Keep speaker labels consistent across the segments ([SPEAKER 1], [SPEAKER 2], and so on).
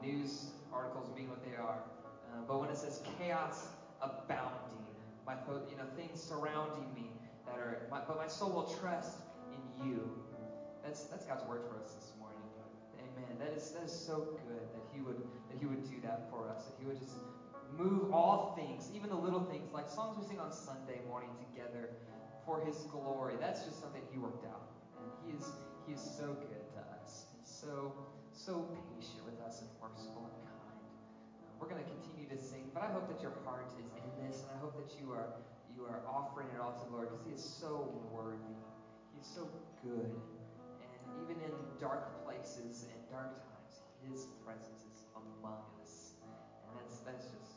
[SPEAKER 1] the news articles being what they are. Uh, but when it says chaos abounding, my you know things surrounding me that are, my, but my soul will trust in you. That's that's God's word for us this morning. Amen. That is that is so good that He would that He would do that for us. That He would just move all things, even the little things, like songs we sing on Sunday morning together for His glory. That's just something He worked out, and He is He is so good to us and so so patient us and merciful and kind. Uh, we're going to continue to sing, but I hope that your heart is in this, and I hope that you are you are offering it all to the Lord because He is so worthy. He's so good. And even in dark places and dark times, His presence is among us. And that's that's just,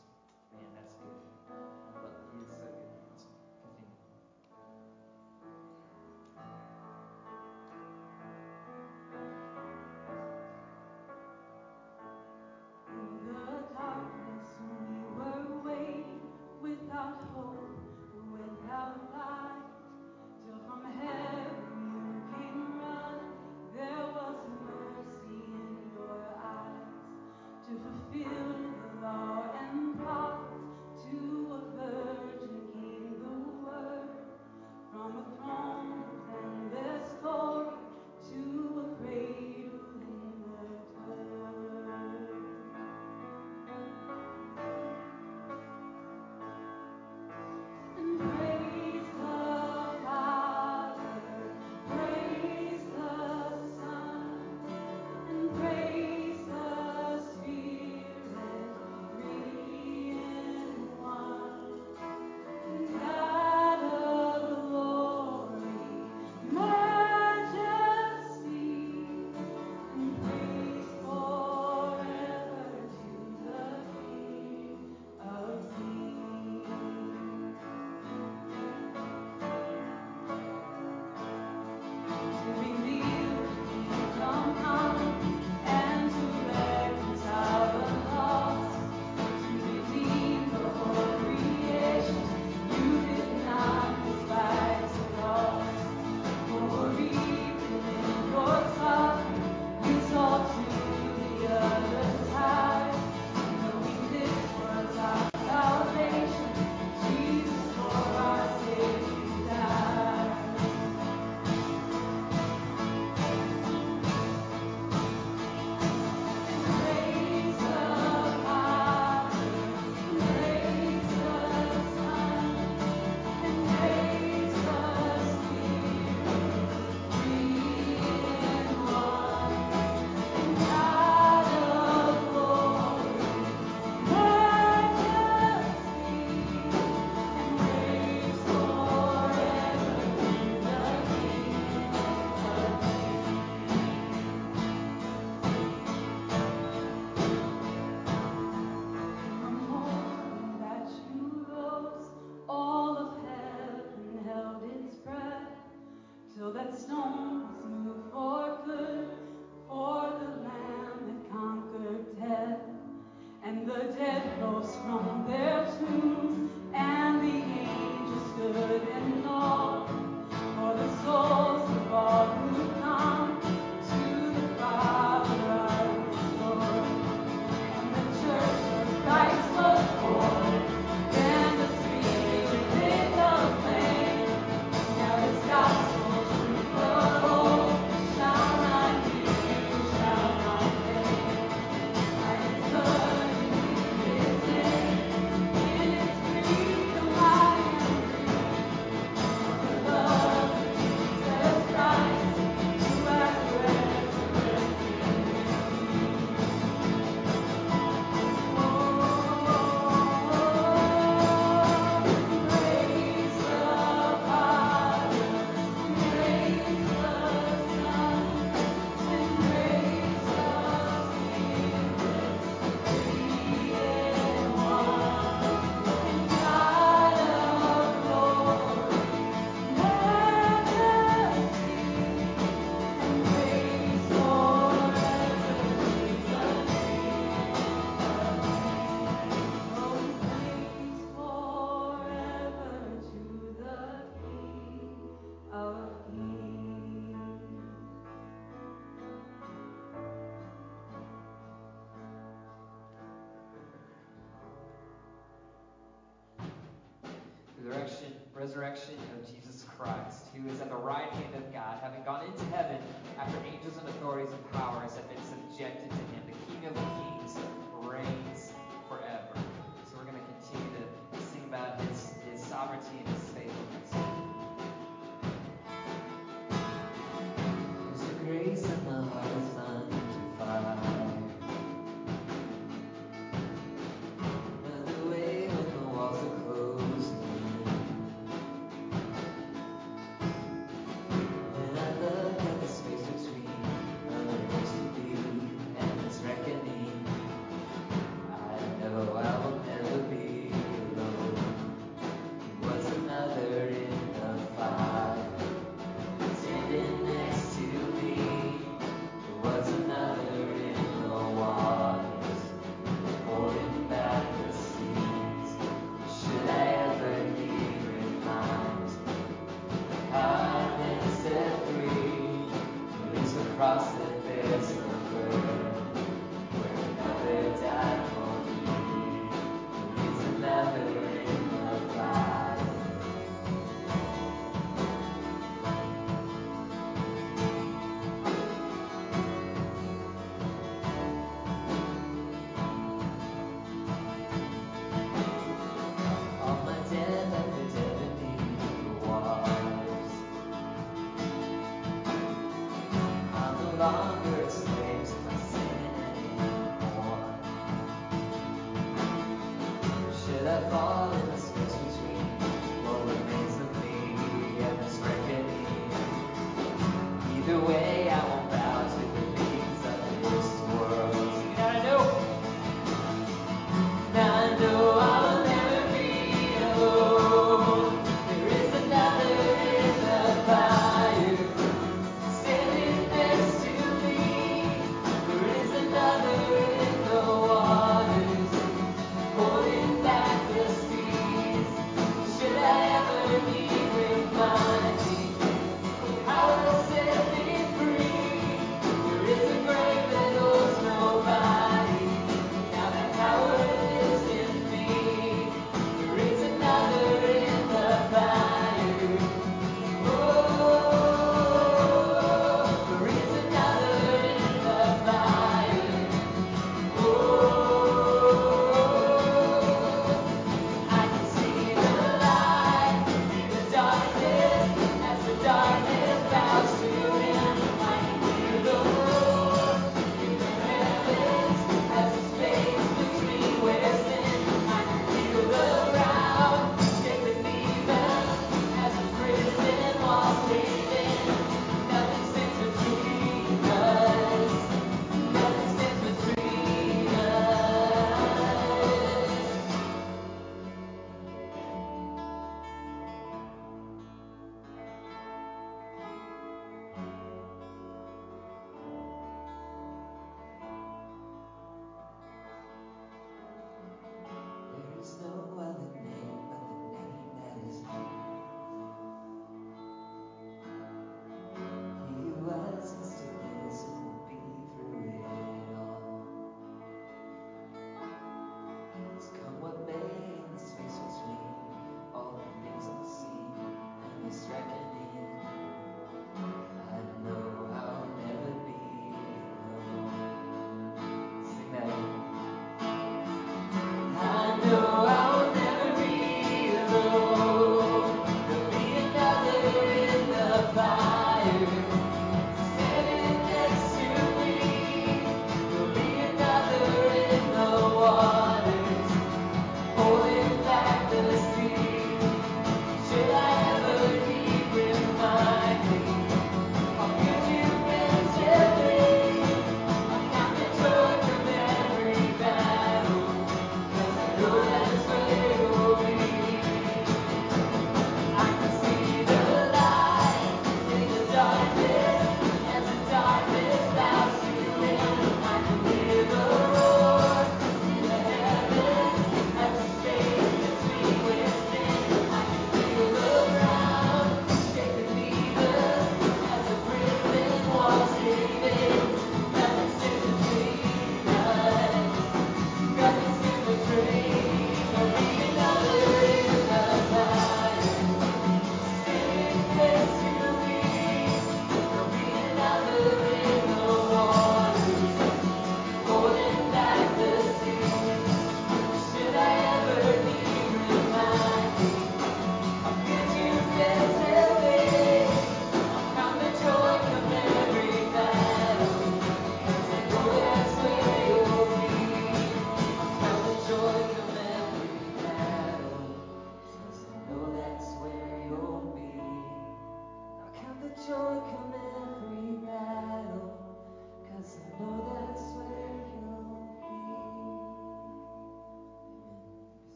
[SPEAKER 1] resurrection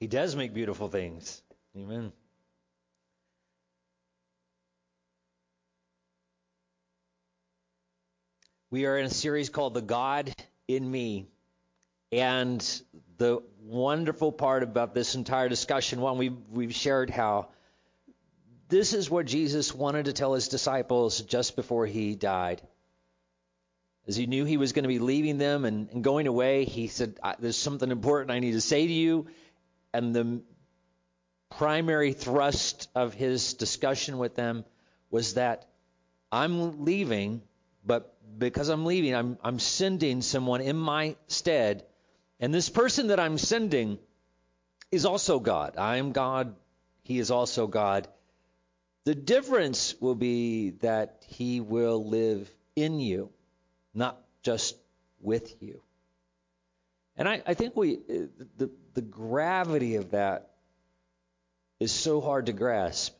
[SPEAKER 2] He does make beautiful things. Amen. We are in a series called The God in Me. And the wonderful part about this entire discussion, one, we've, we've shared how this is what Jesus wanted to tell his disciples just before he died. As he knew he was going to be leaving them and, and going away, he said, There's something important I need to say to you. And the primary thrust of his discussion with them was that I'm leaving, but because I'm leaving, I'm, I'm sending someone in my stead. And this person that I'm sending is also God. I am God. He is also God. The difference will be that he will live in you, not just with you. And I, I think we uh, the, the gravity of that is so hard to grasp.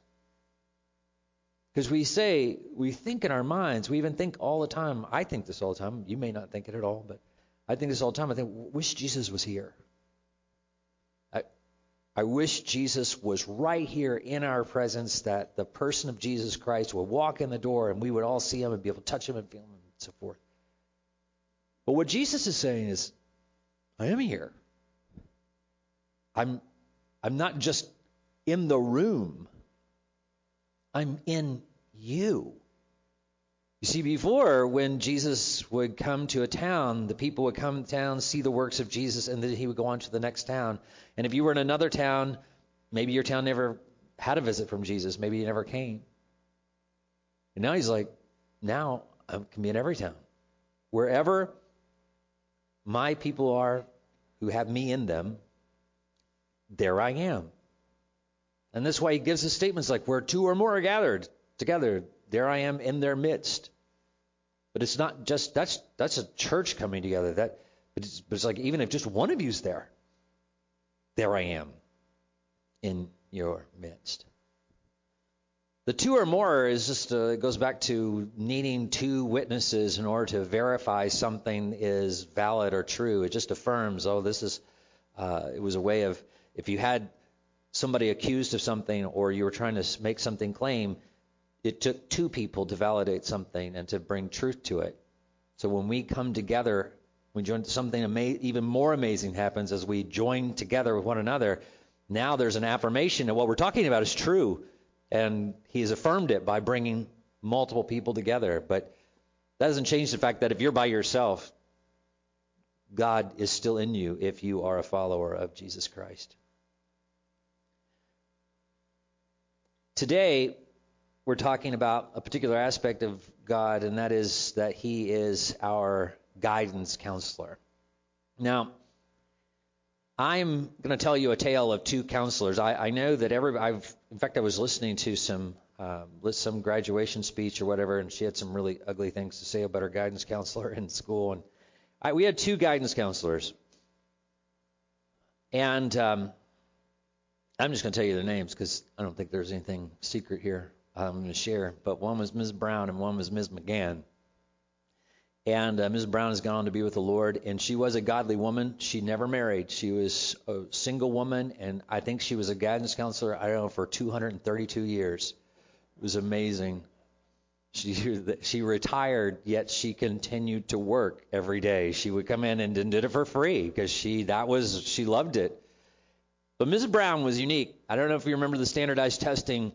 [SPEAKER 2] Because we say, we think in our minds, we even think all the time. I think this all the time. You may not think it at all, but I think this all the time. I think, wish Jesus was here. I, I wish Jesus was right here in our presence, that the person of Jesus Christ would walk in the door and we would all see him and be able to touch him and feel him and so forth. But what Jesus is saying is, I am here. I'm I'm not just in the room. I'm in you. You see, before, when Jesus would come to a town, the people would come to town, see the works of Jesus, and then he would go on to the next town. And if you were in another town, maybe your town never had a visit from Jesus. Maybe he never came. And now he's like, now I can be in every town. Wherever my people are who have me in them, there I am. And that's why he gives us statements like, where two or more are gathered together, there I am in their midst. But it's not just that's that's a church coming together. That but it's, but it's like even if just one of you's there, there I am in your midst. The two or more is just uh, it goes back to needing two witnesses in order to verify something is valid or true. It just affirms, oh, this is. Uh, it was a way of if you had somebody accused of something or you were trying to make something claim, it took two people to validate something and to bring truth to it. So when we come together, we join something ama- even more amazing happens as we join together with one another. Now there's an affirmation that what we're talking about is true, and he has affirmed it by bringing multiple people together. But that doesn't change the fact that if you're by yourself, God is still in you if you are a follower of Jesus Christ. Today, we're talking about a particular aspect of God, and that is that He is our guidance counselor. Now, I'm going to tell you a tale of two counselors. I, I know that every, I've, in fact, I was listening to some, um, some graduation speech or whatever, and she had some really ugly things to say about her guidance counselor in school. And I, we had two guidance counselors, and um, I'm just going to tell you their names because I don't think there's anything secret here. I'm going to share. But one was Ms. Brown and one was Ms. McGann. And uh. Brown has gone on to be with the Lord, and she was a godly woman. She never married. She was a single woman, and I think she was a guidance counselor, I don't know, for 232 years. It was amazing. She she retired, yet she continued to work every day. She would come in and did it for free because she that was she loved it. But Ms. Brown was unique. I don't know if you remember the standardized testing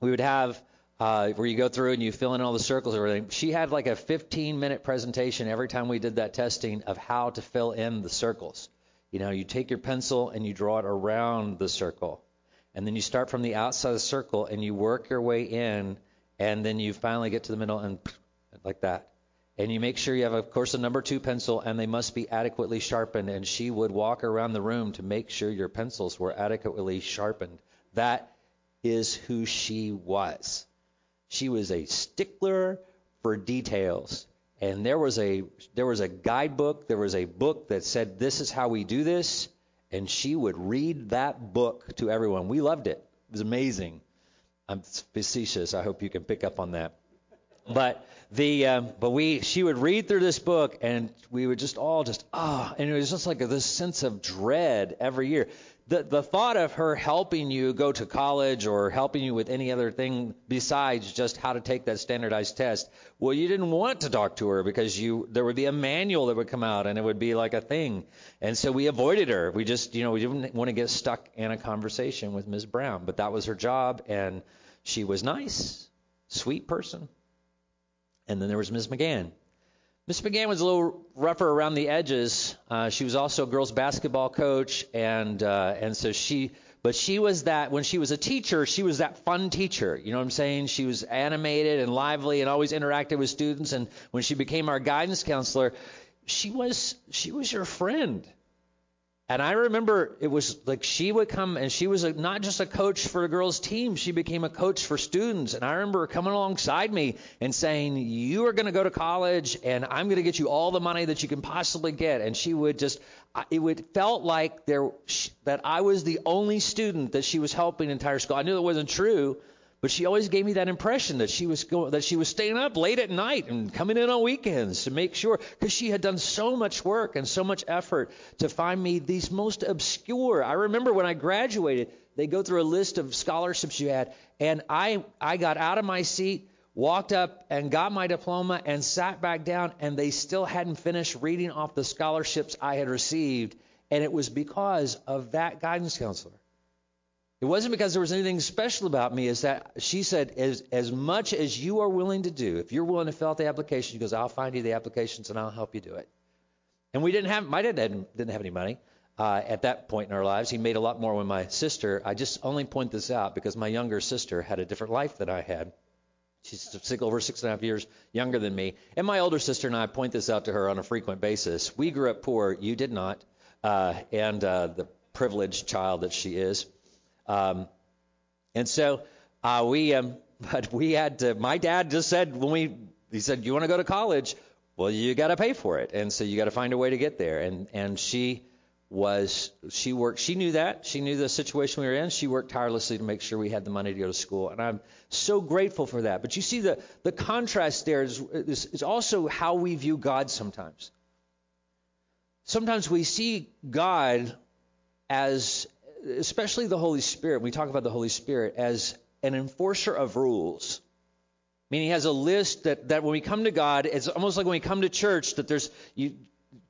[SPEAKER 2] we would have uh, where you go through and you fill in all the circles or everything. She had like a 15 minute presentation every time we did that testing of how to fill in the circles. You know, you take your pencil and you draw it around the circle. And then you start from the outside of the circle and you work your way in and then you finally get to the middle and like that. And you make sure you have, of course, a number two pencil and they must be adequately sharpened. And she would walk around the room to make sure your pencils were adequately sharpened. That is who she was. She was a stickler for details. And there was a there was a guidebook, there was a book that said this is how we do this, and she would read that book to everyone. We loved it. It was amazing. I'm facetious. I hope you can pick up on that. But the um, but we she would read through this book and we would just all just ah and it was just like this sense of dread every year the, the thought of her helping you go to college or helping you with any other thing besides just how to take that standardized test, well, you didn't want to talk to her because you there would be a manual that would come out and it would be like a thing. And so we avoided her. We just, you know, we didn't want to get stuck in a conversation with Ms. Brown, but that was her job and she was nice, sweet person. And then there was Ms. McGann. Miss McGann was a little rougher around the edges. Uh, she was also a girls basketball coach, and uh, and so she, but she was that when she was a teacher, she was that fun teacher. You know what I'm saying? She was animated and lively and always interacted with students. And when she became our guidance counselor, she was she was your friend. And I remember it was like she would come and she was a, not just a coach for a girls' team, she became a coach for students. And I remember her coming alongside me and saying, You are going to go to college and I'm going to get you all the money that you can possibly get. And she would just, it would felt like there that I was the only student that she was helping entire school. I knew it wasn't true, But she always gave me that impression that she was going, that she was staying up late at night and coming in on weekends to make sure, because she had done so much work and so much effort to find me these most obscure. I remember when I graduated, they go through a list of scholarships you had, and I I got out of my seat, walked up and got my diploma, and sat back down, and they still hadn't finished reading off the scholarships I had received, and it was because of that guidance counselor. It wasn't because there was anything special about me, is that she said, as, as much as you are willing to do, if you're willing to fill out the application, she goes, I'll find you the applications and I'll help you do it. And we didn't have, my dad didn't, didn't have any money uh, at that point in our lives. He made a lot more with my sister. I just only point this out because my younger sister had a different life than I had. She's six, over six and a half years younger than me. And my older sister and I point this out to her on a frequent basis. We grew up poor. You did not. Uh, and uh, the privileged child that she is. Um, and so uh, we, um, but we had to. My dad just said when we, he said, "You want to go to college? Well, you got to pay for it, and so you got to find a way to get there." And and she was, she worked. She knew that. She knew the situation we were in. She worked tirelessly to make sure we had the money to go to school, and I'm so grateful for that. But you see, the the contrast there is is, is also how we view God sometimes. Sometimes we see God as especially the Holy Spirit, we talk about the Holy Spirit as an enforcer of rules. I mean, he has a list that, that when we come to God, it's almost like when we come to church that there's you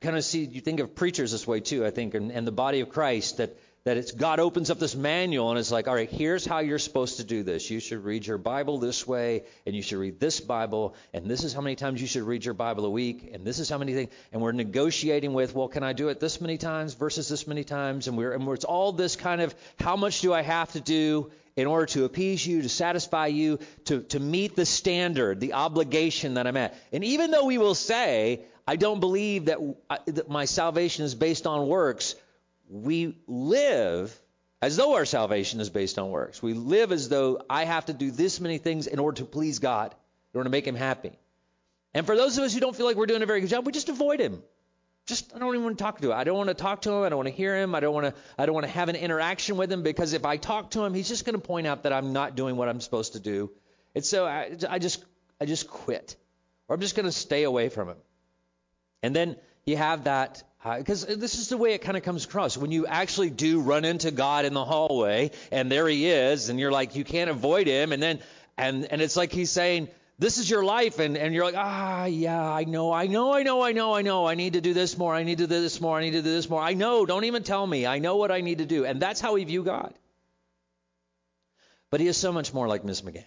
[SPEAKER 2] kind of see you think of preachers this way too, I think, and, and the body of Christ that that it's God opens up this manual and it's like, all right, here's how you're supposed to do this. You should read your Bible this way, and you should read this Bible, and this is how many times you should read your Bible a week, and this is how many things. And we're negotiating with, well, can I do it this many times versus this many times? And we're and we're, it's all this kind of, how much do I have to do in order to appease you, to satisfy you, to to meet the standard, the obligation that I'm at. And even though we will say, I don't believe that, uh, that my salvation is based on works we live as though our salvation is based on works. We live as though I have to do this many things in order to please God, in order to make Him happy. And for those of us who don't feel like we're doing a very good job, we just avoid Him. Just I don't even want to talk to him. I don't want to talk to him. I don't want to hear him. I don't want to. I don't want to have an interaction with him because if I talk to him, he's just going to point out that I'm not doing what I'm supposed to do. And so I, I just I just quit, or I'm just going to stay away from him. And then you have that because uh, this is the way it kind of comes across. When you actually do run into God in the hallway, and there He is, and you're like, you can't avoid Him, and then, and and it's like He's saying, this is your life, and and you're like, ah, yeah, I know, I know, I know, I know, I know, I need to do this more, I need to do this more, I need to do this more. I know, don't even tell me. I know what I need to do, and that's how we view God. But He is so much more like Miss McGann.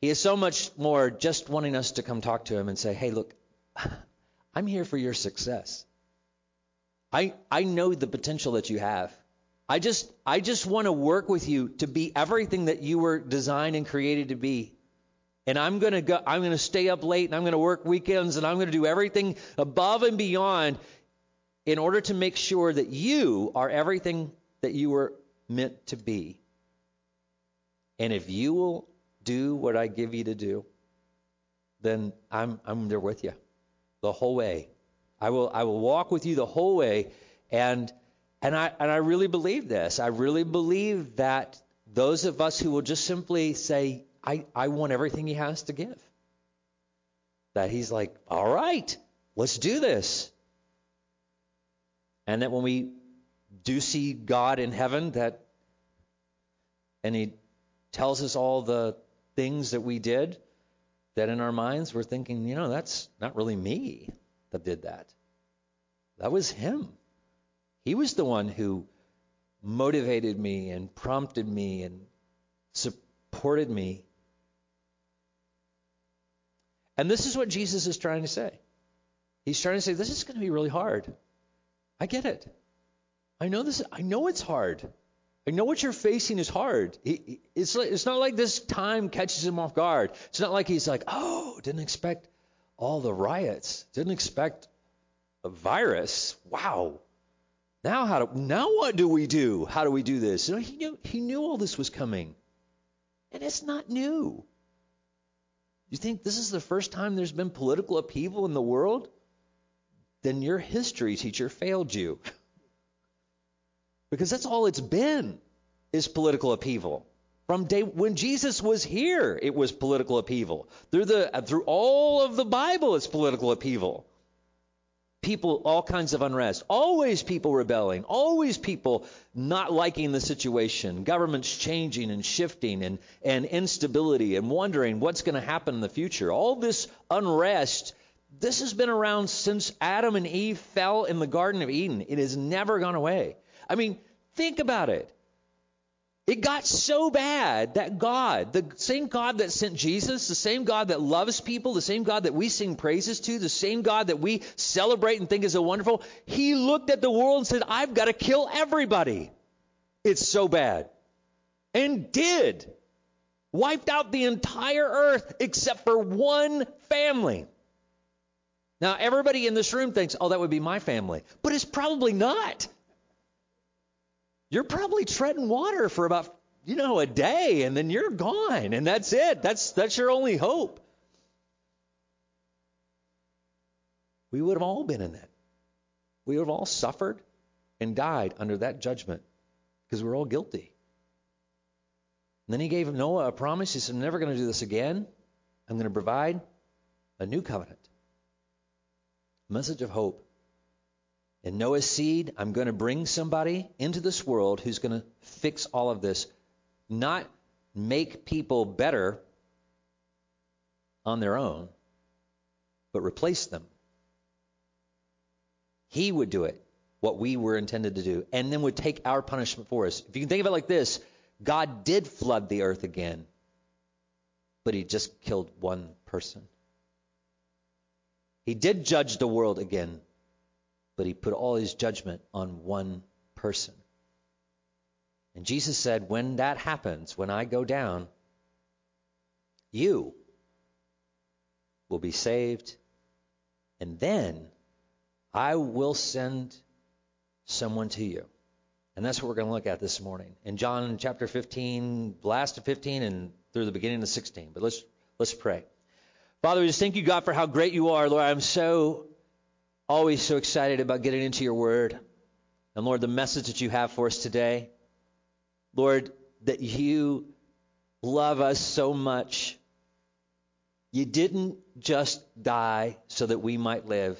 [SPEAKER 2] He is so much more just wanting us to come talk to Him and say, hey, look. I'm here for your success. I, I know the potential that you have. I just I just want to work with you to be everything that you were designed and created to be. And I'm going to go I'm going to stay up late and I'm going to work weekends and I'm going to do everything above and beyond in order to make sure that you are everything that you were meant to be. And if you will do what I give you to do, then I'm I'm there with you the whole way. I will I will walk with you the whole way and and I and I really believe this. I really believe that those of us who will just simply say I I want everything he has to give. That he's like, "All right, let's do this." And that when we do see God in heaven that and he tells us all the things that we did, that in our minds we're thinking, you know, that's not really me that did that. That was him. He was the one who motivated me and prompted me and supported me. And this is what Jesus is trying to say. He's trying to say, this is going to be really hard. I get it. I know this. I know it's hard. I know what you're facing is hard. It's, like, it's not like this time catches him off guard. It's not like he's like, oh, didn't expect all the riots, didn't expect a virus. Wow. Now how do, now what do we do? How do we do this? You know, he knew he knew all this was coming, and it's not new. You think this is the first time there's been political upheaval in the world? Then your history teacher failed you. Because that's all it's been is political upheaval. From day when Jesus was here, it was political upheaval. Through the uh, through all of the Bible, it's political upheaval. People, all kinds of unrest. Always people rebelling. Always people not liking the situation. Governments changing and shifting and, and instability and wondering what's going to happen in the future. All this unrest, this has been around since Adam and Eve fell in the Garden of Eden. It has never gone away. I mean, think about it. It got so bad that God, the same God that sent Jesus, the same God that loves people, the same God that we sing praises to, the same God that we celebrate and think is so wonderful, he looked at the world and said, I've got to kill everybody. It's so bad. And did. Wiped out the entire earth except for one family. Now, everybody in this room thinks, oh, that would be my family. But it's probably not. You're probably treading water for about, you know, a day and then you're gone and that's it. That's that's your only hope. We would have all been in that. We would have all suffered and died under that judgment because we're all guilty. And then he gave Noah a promise. He said, I'm never going to do this again. I'm going to provide a new covenant. Message of hope. In Noah's seed, I'm going to bring somebody into this world who's going to fix all of this, not make people better on their own, but replace them. He would do it, what we were intended to do, and then would take our punishment for us. If you can think of it like this God did flood the earth again, but he just killed one person. He did judge the world again, but he put all his judgment on one person. And Jesus said, When that happens, when I go down, you will be saved, and then I will send someone to you. And that's what we're going to look at this morning. In John chapter 15, last of 15 and through the beginning of 16. But let's let's pray. Father, we just thank you, God, for how great you are. Lord, I'm so always so excited about getting into your word. And Lord, the message that you have for us today, Lord, that you love us so much. You didn't just die so that we might live.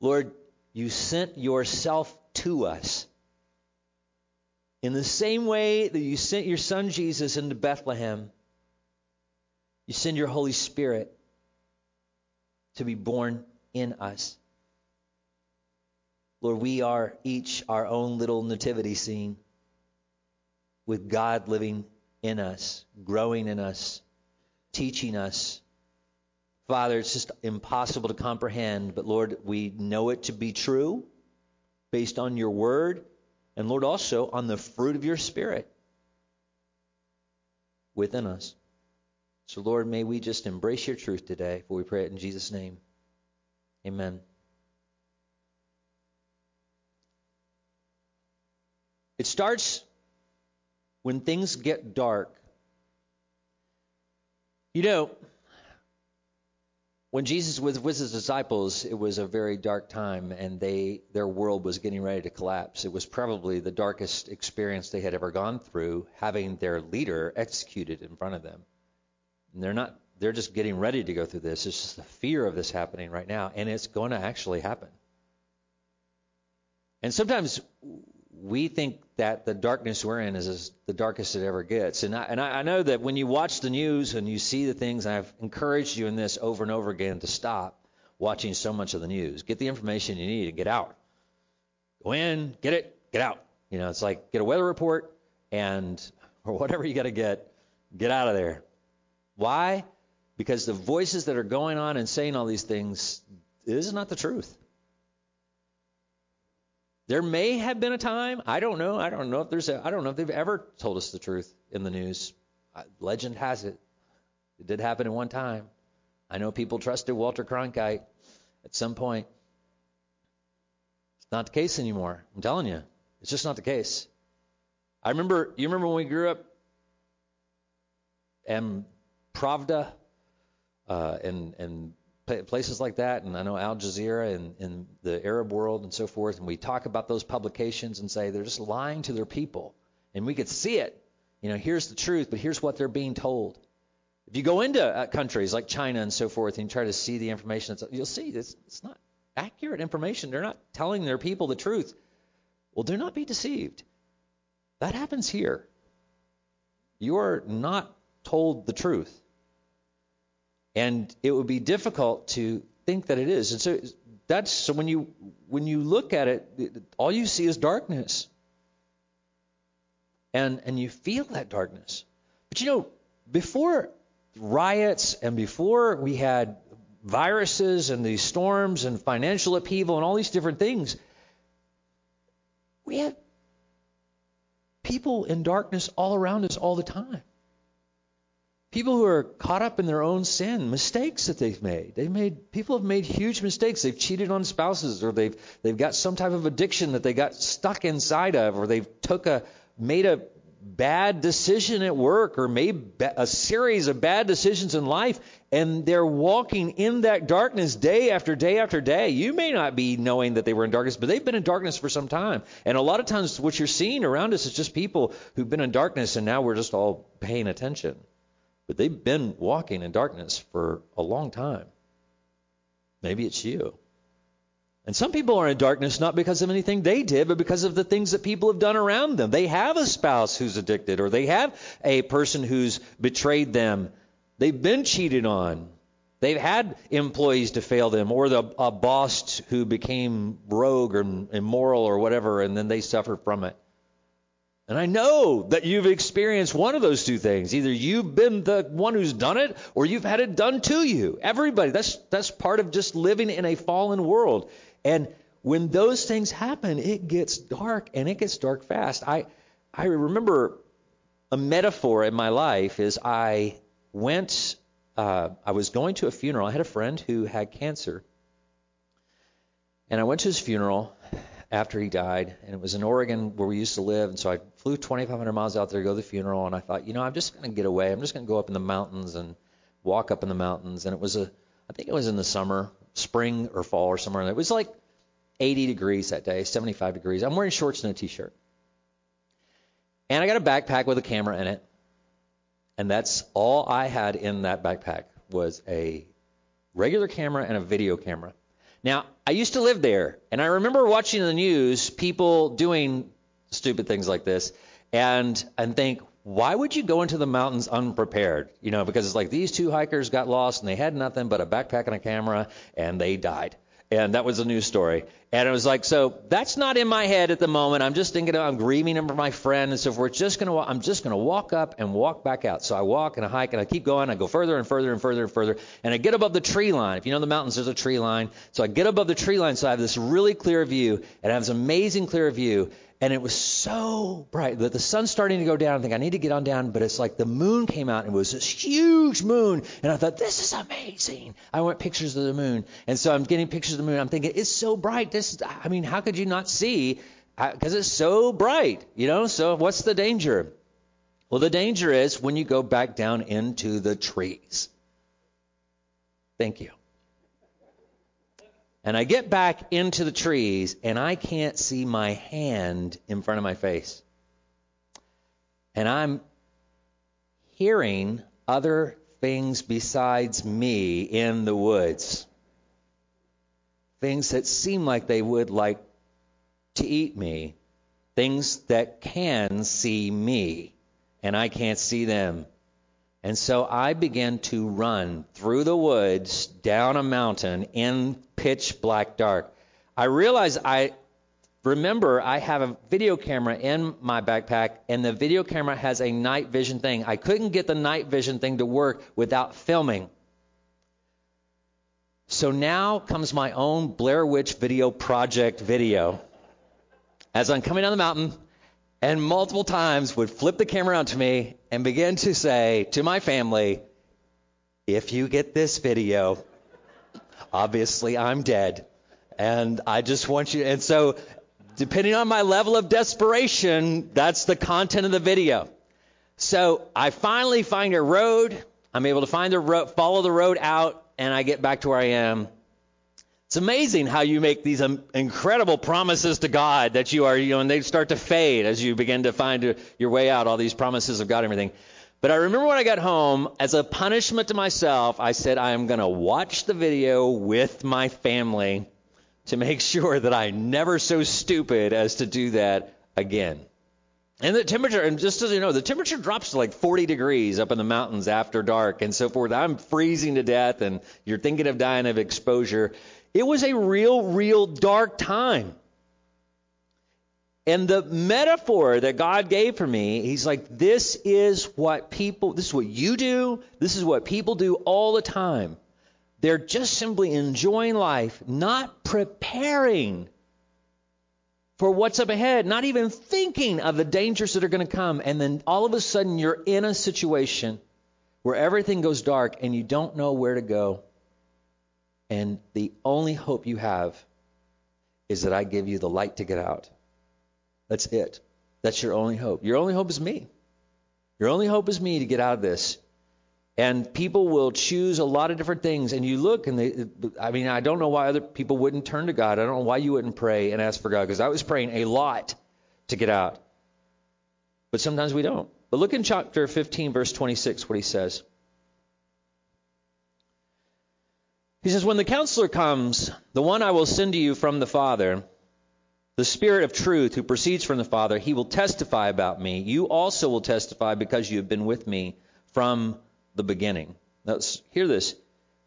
[SPEAKER 2] Lord, you sent yourself to us. In the same way that you sent your son Jesus into Bethlehem, you send your Holy Spirit to be born in us. Lord, we are each our own little nativity scene with God living in us, growing in us, teaching us. Father, it's just impossible to comprehend, but Lord, we know it to be true based on your word, and Lord, also on the fruit of your spirit within us. So, Lord, may we just embrace your truth today, for we pray it in Jesus' name. Amen. It starts when things get dark. You know, when Jesus was with his disciples, it was a very dark time, and they their world was getting ready to collapse. It was probably the darkest experience they had ever gone through, having their leader executed in front of them. And they're not they're just getting ready to go through this. It's just the fear of this happening right now, and it's going to actually happen. And sometimes we think that the darkness we're in is the darkest it ever gets. And I, and I know that when you watch the news and you see the things, I've encouraged you in this over and over again to stop watching so much of the news. Get the information you need and get out. Go in, get it, get out. You know, it's like get a weather report and or whatever you got to get, get out of there. Why? Because the voices that are going on and saying all these things, this is not the truth. There may have been a time, I don't know, I don't know if there's a, I don't know if they've ever told us the truth in the news. Uh, legend has it. It did happen at one time. I know people trusted Walter Cronkite at some point. It's not the case anymore. I'm telling you. It's just not the case. I remember, you remember when we grew up and Pravda uh, and, and places like that, and I know Al Jazeera and, and the Arab world and so forth, and we talk about those publications and say they're just lying to their people. And we could see it. You know, here's the truth, but here's what they're being told. If you go into uh, countries like China and so forth and you try to see the information, you'll see it's, it's not accurate information. They're not telling their people the truth. Well, do not be deceived. That happens here. You are not told the truth. And it would be difficult to think that it is. And so that's so when you when you look at it, all you see is darkness. And and you feel that darkness. But you know, before riots and before we had viruses and these storms and financial upheaval and all these different things, we had people in darkness all around us all the time. People who are caught up in their own sin, mistakes that they've made. They've made people have made huge mistakes. They've cheated on spouses, or they've they've got some type of addiction that they got stuck inside of, or they've took a made a bad decision at work, or made a series of bad decisions in life, and they're walking in that darkness day after day after day. You may not be knowing that they were in darkness, but they've been in darkness for some time. And a lot of times, what you're seeing around us is just people who've been in darkness, and now we're just all paying attention. But they've been walking in darkness for a long time. Maybe it's you. And some people are in darkness not because of anything they did, but because of the things that people have done around them. They have a spouse who's addicted, or they have a person who's betrayed them. They've been cheated on. They've had employees to fail them, or the, a boss who became rogue or immoral or whatever, and then they suffer from it. And I know that you've experienced one of those two things. Either you've been the one who's done it or you've had it done to you. Everybody. That's that's part of just living in a fallen world. And when those things happen, it gets dark and it gets dark fast. I I remember a metaphor in my life is I went uh, I was going to a funeral. I had a friend who had cancer. And I went to his funeral after he died, and it was in Oregon where we used to live. And so I flew 2,500 miles out there to go to the funeral, and I thought, you know, I'm just going to get away. I'm just going to go up in the mountains and walk up in the mountains. And it was a, I think it was in the summer, spring or fall or somewhere. And it was like 80 degrees that day, 75 degrees. I'm wearing shorts and a t-shirt, and I got a backpack with a camera in it, and that's all I had in that backpack was a regular camera and a video camera. Now, I used to live there, and I remember watching the news people doing stupid things like this, and and think, why would you go into the mountains unprepared? You know, because it's like these two hikers got lost and they had nothing but a backpack and a camera, and they died. And that was a news story. And it was like, so that's not in my head at the moment. I'm just thinking, I'm grieving over my friend and so forth. Just gonna, I'm just gonna walk up and walk back out. So I walk and I hike and I keep going. I go further and further and further and further. And I get above the tree line. If you know the mountains, there's a tree line. So I get above the tree line. So I have this really clear view and I have this amazing clear view and it was so bright that the sun's starting to go down. I think I need to get on down, but it's like the moon came out and it was this huge moon, and I thought this is amazing. I want pictures of the moon, and so I'm getting pictures of the moon. I'm thinking it's so bright. This, I mean, how could you not see? Because it's so bright, you know. So what's the danger? Well, the danger is when you go back down into the trees. Thank you. And I get back into the trees and I can't see my hand in front of my face. And I'm hearing other things besides me in the woods. Things that seem like they would like to eat me. Things that can see me and I can't see them. And so I began to run through the woods, down a mountain, in pitch black dark. I realized I remember I have a video camera in my backpack, and the video camera has a night vision thing. I couldn't get the night vision thing to work without filming. So now comes my own Blair Witch Video Project video. As I'm coming down the mountain, and multiple times would flip the camera onto me and begin to say to my family, if you get this video, obviously I'm dead. And I just want you, and so depending on my level of desperation, that's the content of the video. So I finally find a road. I'm able to find the road, follow the road out, and I get back to where I am. It's amazing how you make these um, incredible promises to God that you are, you know, and they start to fade as you begin to find your- your way out, all these promises of God and everything. But I remember when I got home, as a punishment to myself, I said, I am going to watch the video with my family to make sure that I'm never so stupid as to do that again. And the temperature, and just as you know, the temperature drops to like 40 degrees up in the mountains after dark and so forth. I'm freezing to death, and you're thinking of dying of exposure. It was a real, real dark time. And the metaphor that God gave for me, He's like, this is what people, this is what you do, this is what people do all the time. They're just simply enjoying life, not preparing for what's up ahead, not even thinking of the dangers that are going to come. And then all of a sudden, you're in a situation where everything goes dark and you don't know where to go. And the only hope you have is that I give you the light to get out. That's it. That's your only hope. Your only hope is me. Your only hope is me to get out of this. And people will choose a lot of different things. And you look, and they, I mean, I don't know why other people wouldn't turn to God. I don't know why you wouldn't pray and ask for God, because I was praying a lot to get out. But sometimes we don't. But look in chapter 15, verse 26, what he says. He says, When the counselor comes, the one I will send to you from the Father, the Spirit of truth who proceeds from the Father, he will testify about me. You also will testify because you have been with me from the beginning. Now, hear this.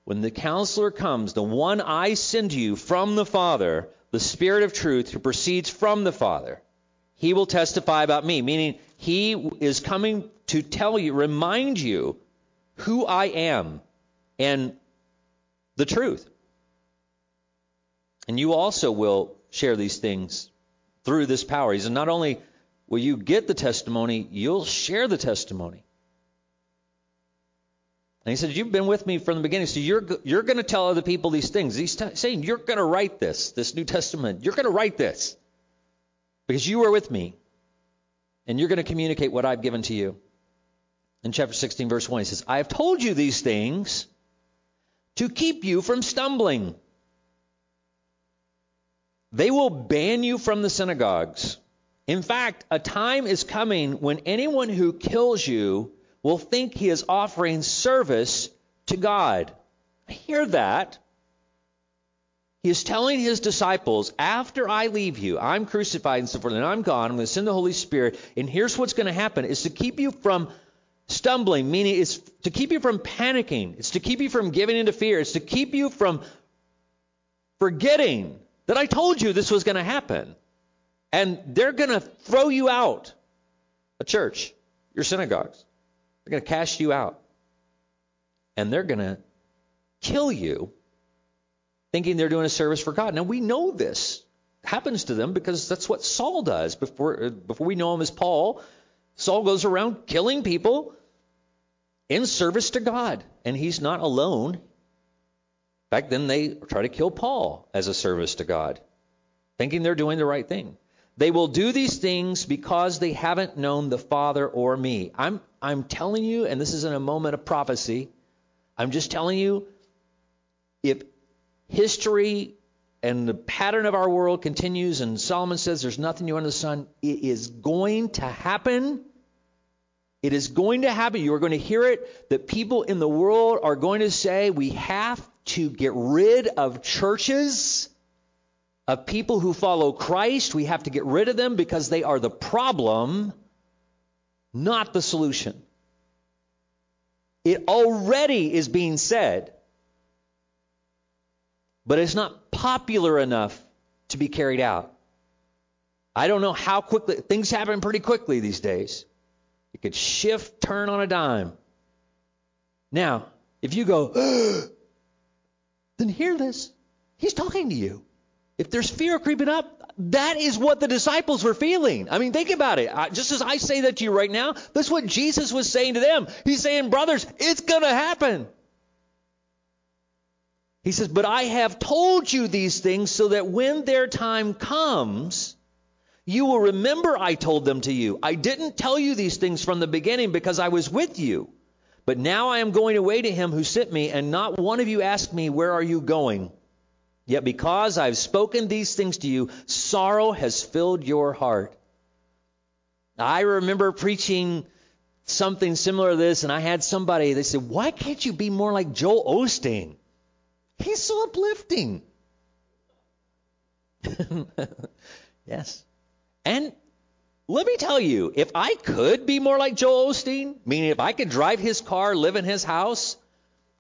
[SPEAKER 2] When the counselor comes, the one I send you from the Father, the Spirit of truth who proceeds from the Father, he will testify about me, meaning he is coming to tell you, remind you who I am and the truth. And you also will share these things through this power. He said, not only will you get the testimony, you'll share the testimony. And he said, You've been with me from the beginning, so you're, you're going to tell other people these things. He's t- saying, You're going to write this, this New Testament. You're going to write this because you were with me, and you're going to communicate what I've given to you. In chapter 16, verse 1, he says, I have told you these things to keep you from stumbling. They will ban you from the synagogues. In fact, a time is coming when anyone who kills you will think he is offering service to God. I hear that. He is telling his disciples, after I leave you, I'm crucified and so forth, and I'm gone, I'm going to send the Holy Spirit, and here's what's going to happen is to keep you from stumbling, meaning it's to keep you from panicking, it's to keep you from giving into fear, it's to keep you from forgetting that I told you this was going to happen. And they're going to throw you out. A church, your synagogues. They're going to cast you out. And they're going to kill you thinking they're doing a service for God. Now we know this happens to them because that's what Saul does before before we know him as Paul. Saul goes around killing people in service to God, and he's not alone. Back then, they try to kill Paul as a service to God, thinking they're doing the right thing. They will do these things because they haven't known the Father or me. I'm, I'm telling you, and this isn't a moment of prophecy, I'm just telling you, if history and the pattern of our world continues, and Solomon says there's nothing new under the sun, it is going to happen. It is going to happen. You are going to hear it that people in the world are going to say we have to get rid of churches, of people who follow Christ. We have to get rid of them because they are the problem, not the solution. It already is being said, but it's not popular enough to be carried out. I don't know how quickly, things happen pretty quickly these days. It could shift, turn on a dime. Now, if you go, then hear this. He's talking to you. If there's fear creeping up, that is what the disciples were feeling. I mean, think about it. I, just as I say that to you right now, that's what Jesus was saying to them. He's saying, brothers, it's going to happen. He says, but I have told you these things so that when their time comes, you will remember I told them to you. I didn't tell you these things from the beginning because I was with you. But now I am going away to him who sent me, and not one of you asked me, Where are you going? Yet because I've spoken these things to you, sorrow has filled your heart. I remember preaching something similar to this, and I had somebody, they said, Why can't you be more like Joel Osteen? He's so uplifting. yes. And let me tell you, if I could be more like Joel Osteen, meaning if I could drive his car, live in his house,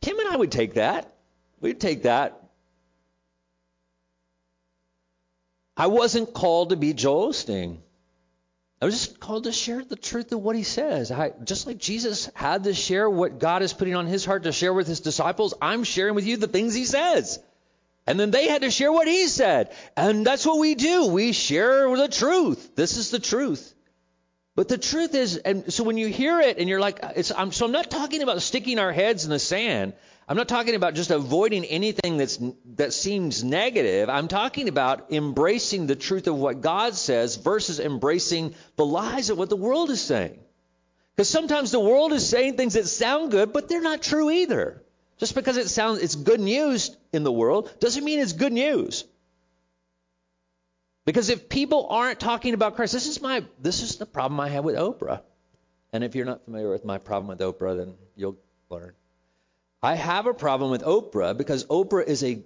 [SPEAKER 2] Kim and I would take that. We'd take that. I wasn't called to be Joel Osteen. I was just called to share the truth of what he says. I, just like Jesus had to share what God is putting on his heart to share with his disciples, I'm sharing with you the things he says. And then they had to share what he said. And that's what we do. We share the truth. This is the truth. But the truth is, and so when you hear it and you're like, I'm, so I'm not talking about sticking our heads in the sand. I'm not talking about just avoiding anything that's that seems negative. I'm talking about embracing the truth of what God says versus embracing the lies of what the world is saying. Because sometimes the world is saying things that sound good, but they're not true either. Just because it sounds it's good news in the world doesn't mean it's good news. Because if people aren't talking about Christ, this is my this is the problem I have with Oprah. And if you're not familiar with my problem with Oprah, then you'll learn. I have a problem with Oprah because Oprah is a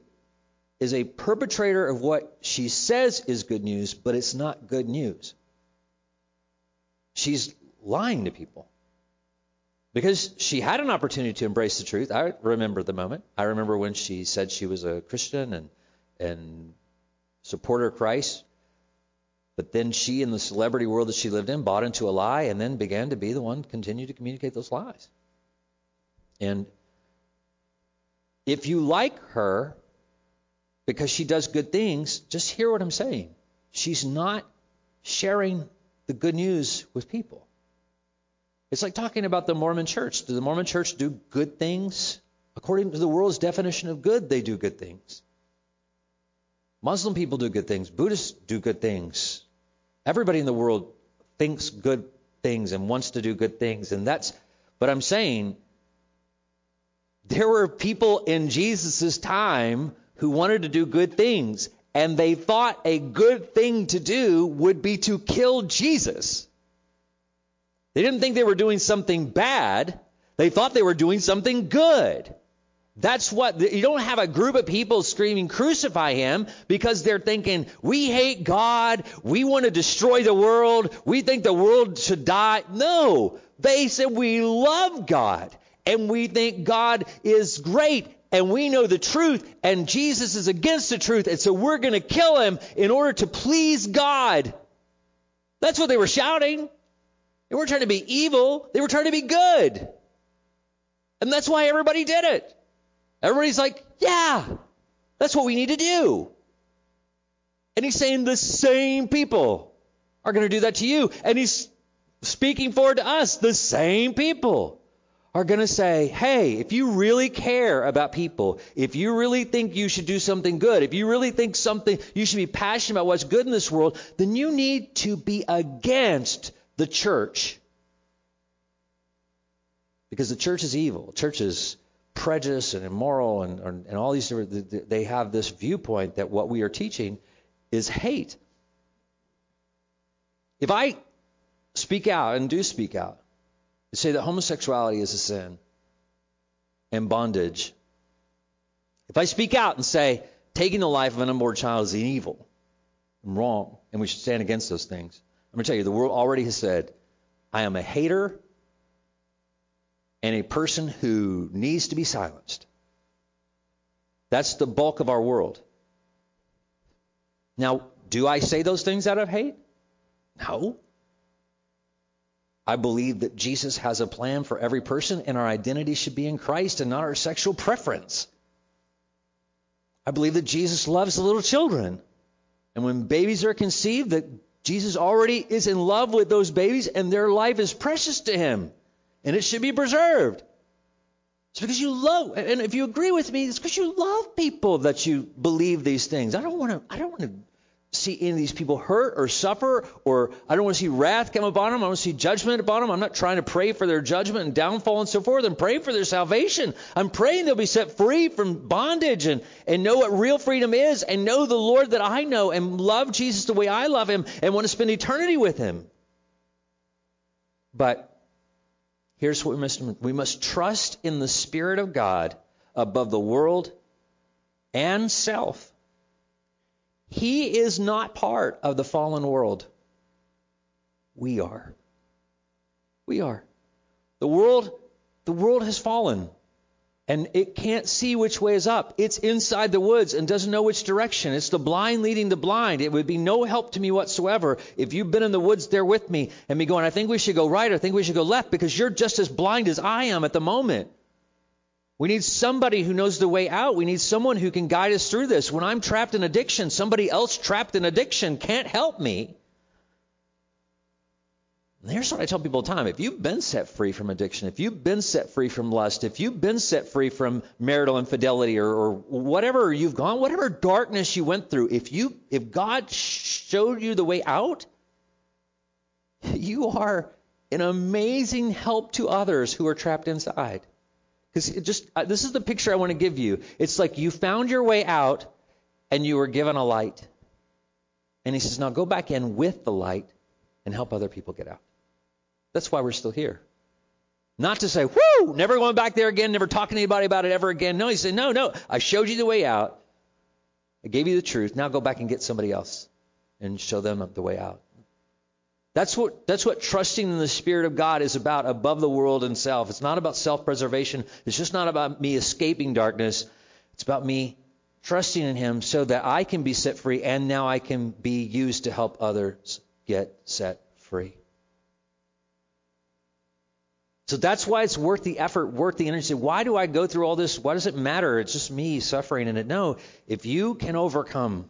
[SPEAKER 2] is a perpetrator of what she says is good news, but it's not good news. She's lying to people. Because she had an opportunity to embrace the truth. I remember the moment. I remember when she said she was a Christian and and supporter of Christ. But then she, in the celebrity world that she lived in, bought into a lie and then began to be the one continue to communicate those lies. And if you like her because she does good things, just hear what I'm saying. She's not sharing the good news with people. It's like talking about the Mormon church. Does the Mormon church do good things? According to the world's definition of good, they do good things. Muslim people do good things. Buddhists do good things. Everybody in the world thinks good things and wants to do good things. And that's, but I'm saying, there were people in Jesus' time who wanted to do good things, and they thought a good thing to do would be to kill Jesus. They didn't think they were doing something bad. They thought they were doing something good. That's what, you don't have a group of people screaming, crucify him, because they're thinking, we hate God, we want to destroy the world, we think the world should die. No, they said, we love God, and we think God is great, and we know the truth, and Jesus is against the truth, and so we're going to kill him in order to please God. That's what they were shouting. They weren't trying to be evil, they were trying to be good. And that's why everybody did it. Everybody's like, yeah, that's what we need to do. And he's saying the same people are going to do that to you. And he's speaking forward to us. The same people are going to say, hey, if you really care about people, if you really think you should do something good, if you really think something, you should be passionate about what's good in this world, then you need to be against the church. Because the church is evil. Church is prejudiced and immoral and, and all these different, they have this viewpoint that what we are teaching is hate. If I speak out and do speak out, and say that homosexuality is a sin and bondage, if I speak out and say taking the life of an unborn child is evil I'm wrong, and we should stand against those things, I'm going to tell you, the world already has said, I am a hater and a person who needs to be silenced. That's the bulk of our world. Now, do I say those things out of hate? No. I believe that Jesus has a plan for every person, and our identity should be in Christ and not our sexual preference. I believe that Jesus loves the little children. And when babies are conceived, that Jesus already is in love with those babies, and their life is precious to him and it should be preserved. It's because you love, and if you agree with me, it's because you love people that you believe these things. I don't want to. I don't want to see any of these people hurt or suffer, or I don't want to see wrath come upon them. I want to see judgment upon them. I'm not trying to pray for their judgment and downfall and so forth. I'm praying for their salvation. I'm praying they'll be set free from bondage and, and know what real freedom is and know the Lord that I know and love Jesus the way I love him and want to spend eternity with him. But here's what we must we must trust in the Spirit of God above the world and self. He is not part of the fallen world. We are. We are. The world the world has fallen and it can't see which way is up. It's inside the woods and doesn't know which direction. It's the blind leading the blind. It would be no help to me whatsoever if you've been in the woods there with me and me going, I think we should go right, I think we should go left, because you're just as blind as I am at the moment. We need somebody who knows the way out. We need someone who can guide us through this. When I'm trapped in addiction, somebody else trapped in addiction can't help me. And here's what I tell people all the time. If you've been set free from addiction, if you've been set free from lust, if you've been set free from marital infidelity or, or whatever you've gone, whatever darkness you went through, if you if God showed you the way out, you are an amazing help to others who are trapped inside. Because just uh, this is the picture I want to give you. It's like you found your way out and you were given a light. And he says, now go back in with the light and help other people get out. That's why we're still here. Not to say, whoo, never going back there again, never talking to anybody about it ever again. No, he said, no, no, I showed you the way out. I gave you the truth. Now go back and get somebody else and show them the way out. That's what that's what trusting in the Spirit of God is about above the world and self. It's not about self-preservation. It's just not about me escaping darkness. It's about me trusting in Him so that I can be set free and now I can be used to help others get set free. So that's why it's worth the effort, worth the energy. Why do I go through all this? Why does it matter? It's just me suffering in it. No, if you can overcome,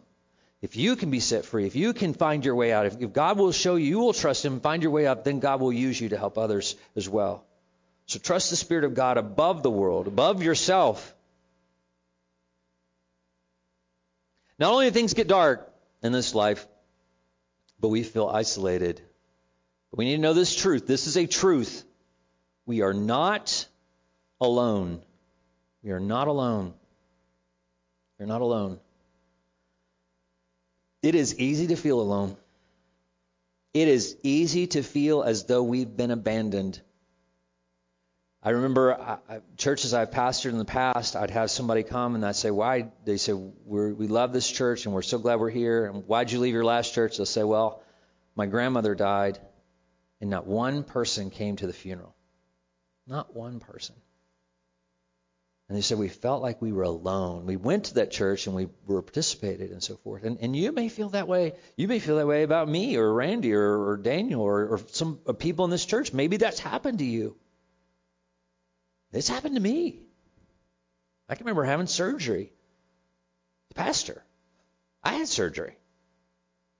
[SPEAKER 2] if you can be set free, if you can find your way out, if, if God will show you, you will trust Him, find your way out, then God will use you to help others as well. So trust the Spirit of God above the world, above yourself. Not only do things get dark in this life, but we feel isolated. But we need to know this truth. This is a truth. We are not alone. We are not alone. We're not alone. It is easy to feel alone. It is easy to feel as though we've been abandoned. I remember I, I, churches I've pastored in the past, I'd have somebody come and I'd say, Why? They say, We love this church and we're so glad we're here. And why'd you leave your last church? They'll say, Well, my grandmother died and not one person came to the funeral. Not one person. And they said we felt like we were alone. We went to that church and we were participated and so forth. And, and you may feel that way. You may feel that way about me or Randy or, or Daniel or, or some uh, people in this church. Maybe that's happened to you. This happened to me. I can remember having surgery. The pastor, I had surgery.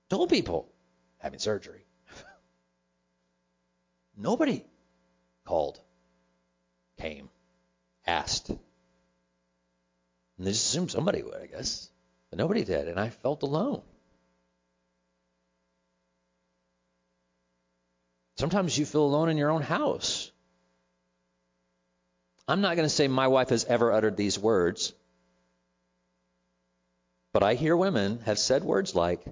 [SPEAKER 2] Told people having surgery. Nobody called, came, asked. And they just assumed somebody would, I guess. But nobody did, and I felt alone. Sometimes you feel alone in your own house. I'm not going to say my wife has ever uttered these words, but I hear women have said words like,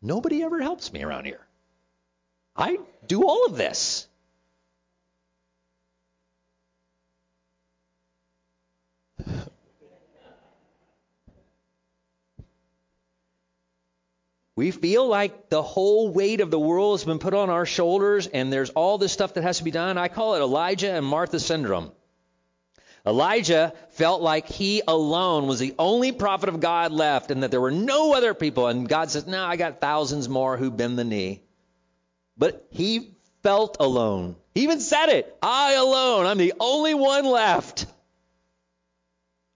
[SPEAKER 2] Nobody ever helps me around here. I do all of this. We feel like the whole weight of the world has been put on our shoulders and there's all this stuff that has to be done. I call it Elijah and Martha syndrome. Elijah felt like he alone was the only prophet of God left and that there were no other people. And God says, No, I got thousands more who bend the knee. But he felt alone. He even said it I alone, I'm the only one left.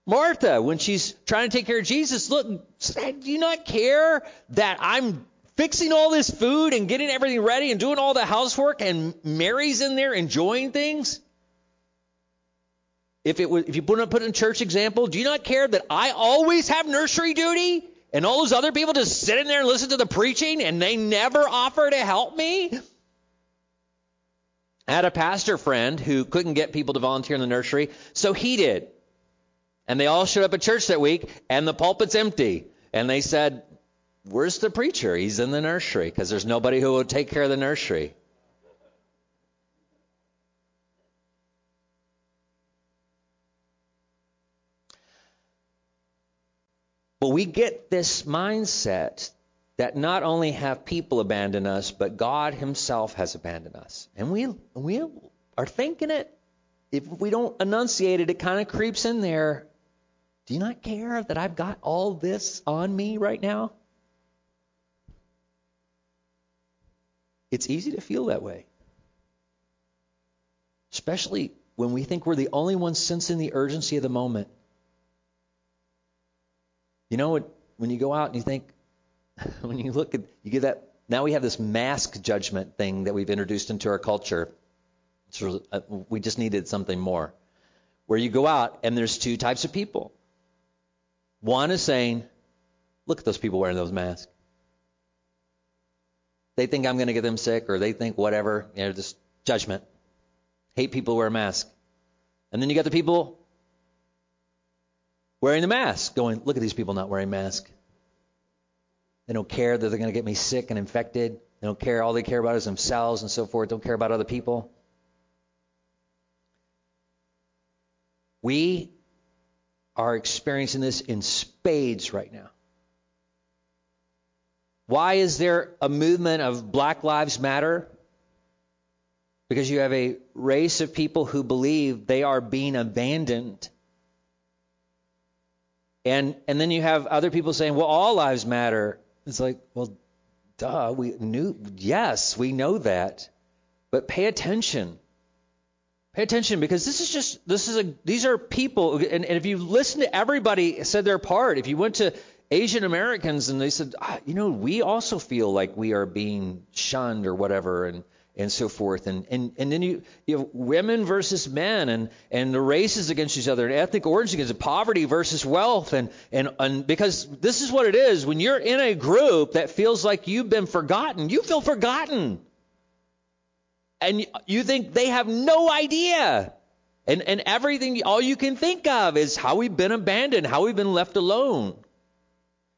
[SPEAKER 2] Martha, when she's trying to take care of Jesus, look, do you not care that I'm fixing all this food and getting everything ready and doing all the housework and Mary's in there enjoying things? If it was, if you put it, put in church example, do you not care that I always have nursery duty And all those other people just sit in there and listen to the preaching and they never offer to help me? I had a pastor friend who couldn't get people to volunteer in the nursery, so he did. And they all showed up at church that week, and the pulpit's empty. And they said, Where's the preacher? He's in the nursery because there's nobody who will take care of the nursery. But we get this mindset that not only have people abandoned us, but God Himself has abandoned us. And we, we are thinking it. If we don't enunciate it, it kind of creeps in there. Do you not care that I've got all this on me right now? It's easy to feel that way. Especially when we think we're the only ones sensing the urgency of the moment. You know, when you go out and you think, when you look at, you get that, now we have this mask judgment thing that we've introduced into our culture. Uh, we just needed something more. Where you go out and there's two types of people. One is saying, look at those people wearing those masks. They think I'm going to get them sick or they think whatever, you know, just judgment. Hate people who wear a mask. And then you got the people wearing the mask going, look at these people not wearing masks. They don't care that they're going to get me sick and infected. They don't care. All they care about is themselves and so forth. Don't care about other people. We are experiencing this in spades right now. Why is there a movement of Black Lives Matter? Because you have a race of people who believe they are being abandoned. And and then you have other people saying, "Well, all lives matter." It's like, "Well, duh, we knew yes, we know that." But pay attention. Pay attention because this is just this is a these are people and, and if you listen to everybody said their part, if you went to Asian Americans and they said, ah, you know, we also feel like we are being shunned or whatever and and so forth. And and, and then you you have women versus men and and the races against each other and ethnic origins against poverty versus wealth and, and and because this is what it is when you're in a group that feels like you've been forgotten, you feel forgotten. And you think they have no idea. And and everything all you can think of is how we've been abandoned, how we've been left alone.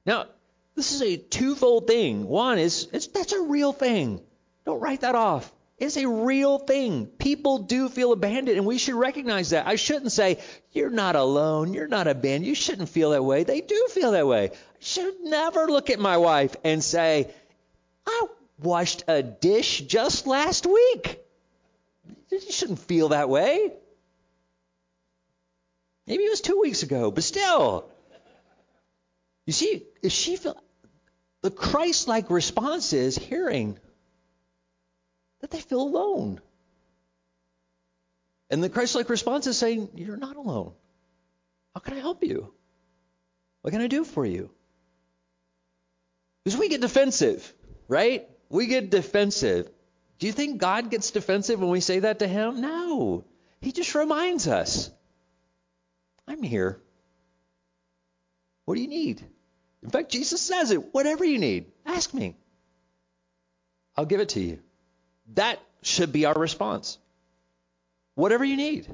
[SPEAKER 2] Now, this is a twofold thing. One is that's a real thing. Don't write that off. It's a real thing. People do feel abandoned, and we should recognize that. I shouldn't say, You're not alone. You're not abandoned. You shouldn't feel that way. They do feel that way. I should never look at my wife and say, I washed a dish just last week. You shouldn't feel that way. Maybe it was two weeks ago, but still. You see, if she feel the Christ-like response is hearing that they feel alone. And the Christ-like response is saying, You're not alone. How can I help you? What can I do for you? Because we get defensive, right? We get defensive. Do you think God gets defensive when we say that to him? No. He just reminds us I'm here. What do you need? In fact, Jesus says it whatever you need, ask me. I'll give it to you. That should be our response. Whatever you need.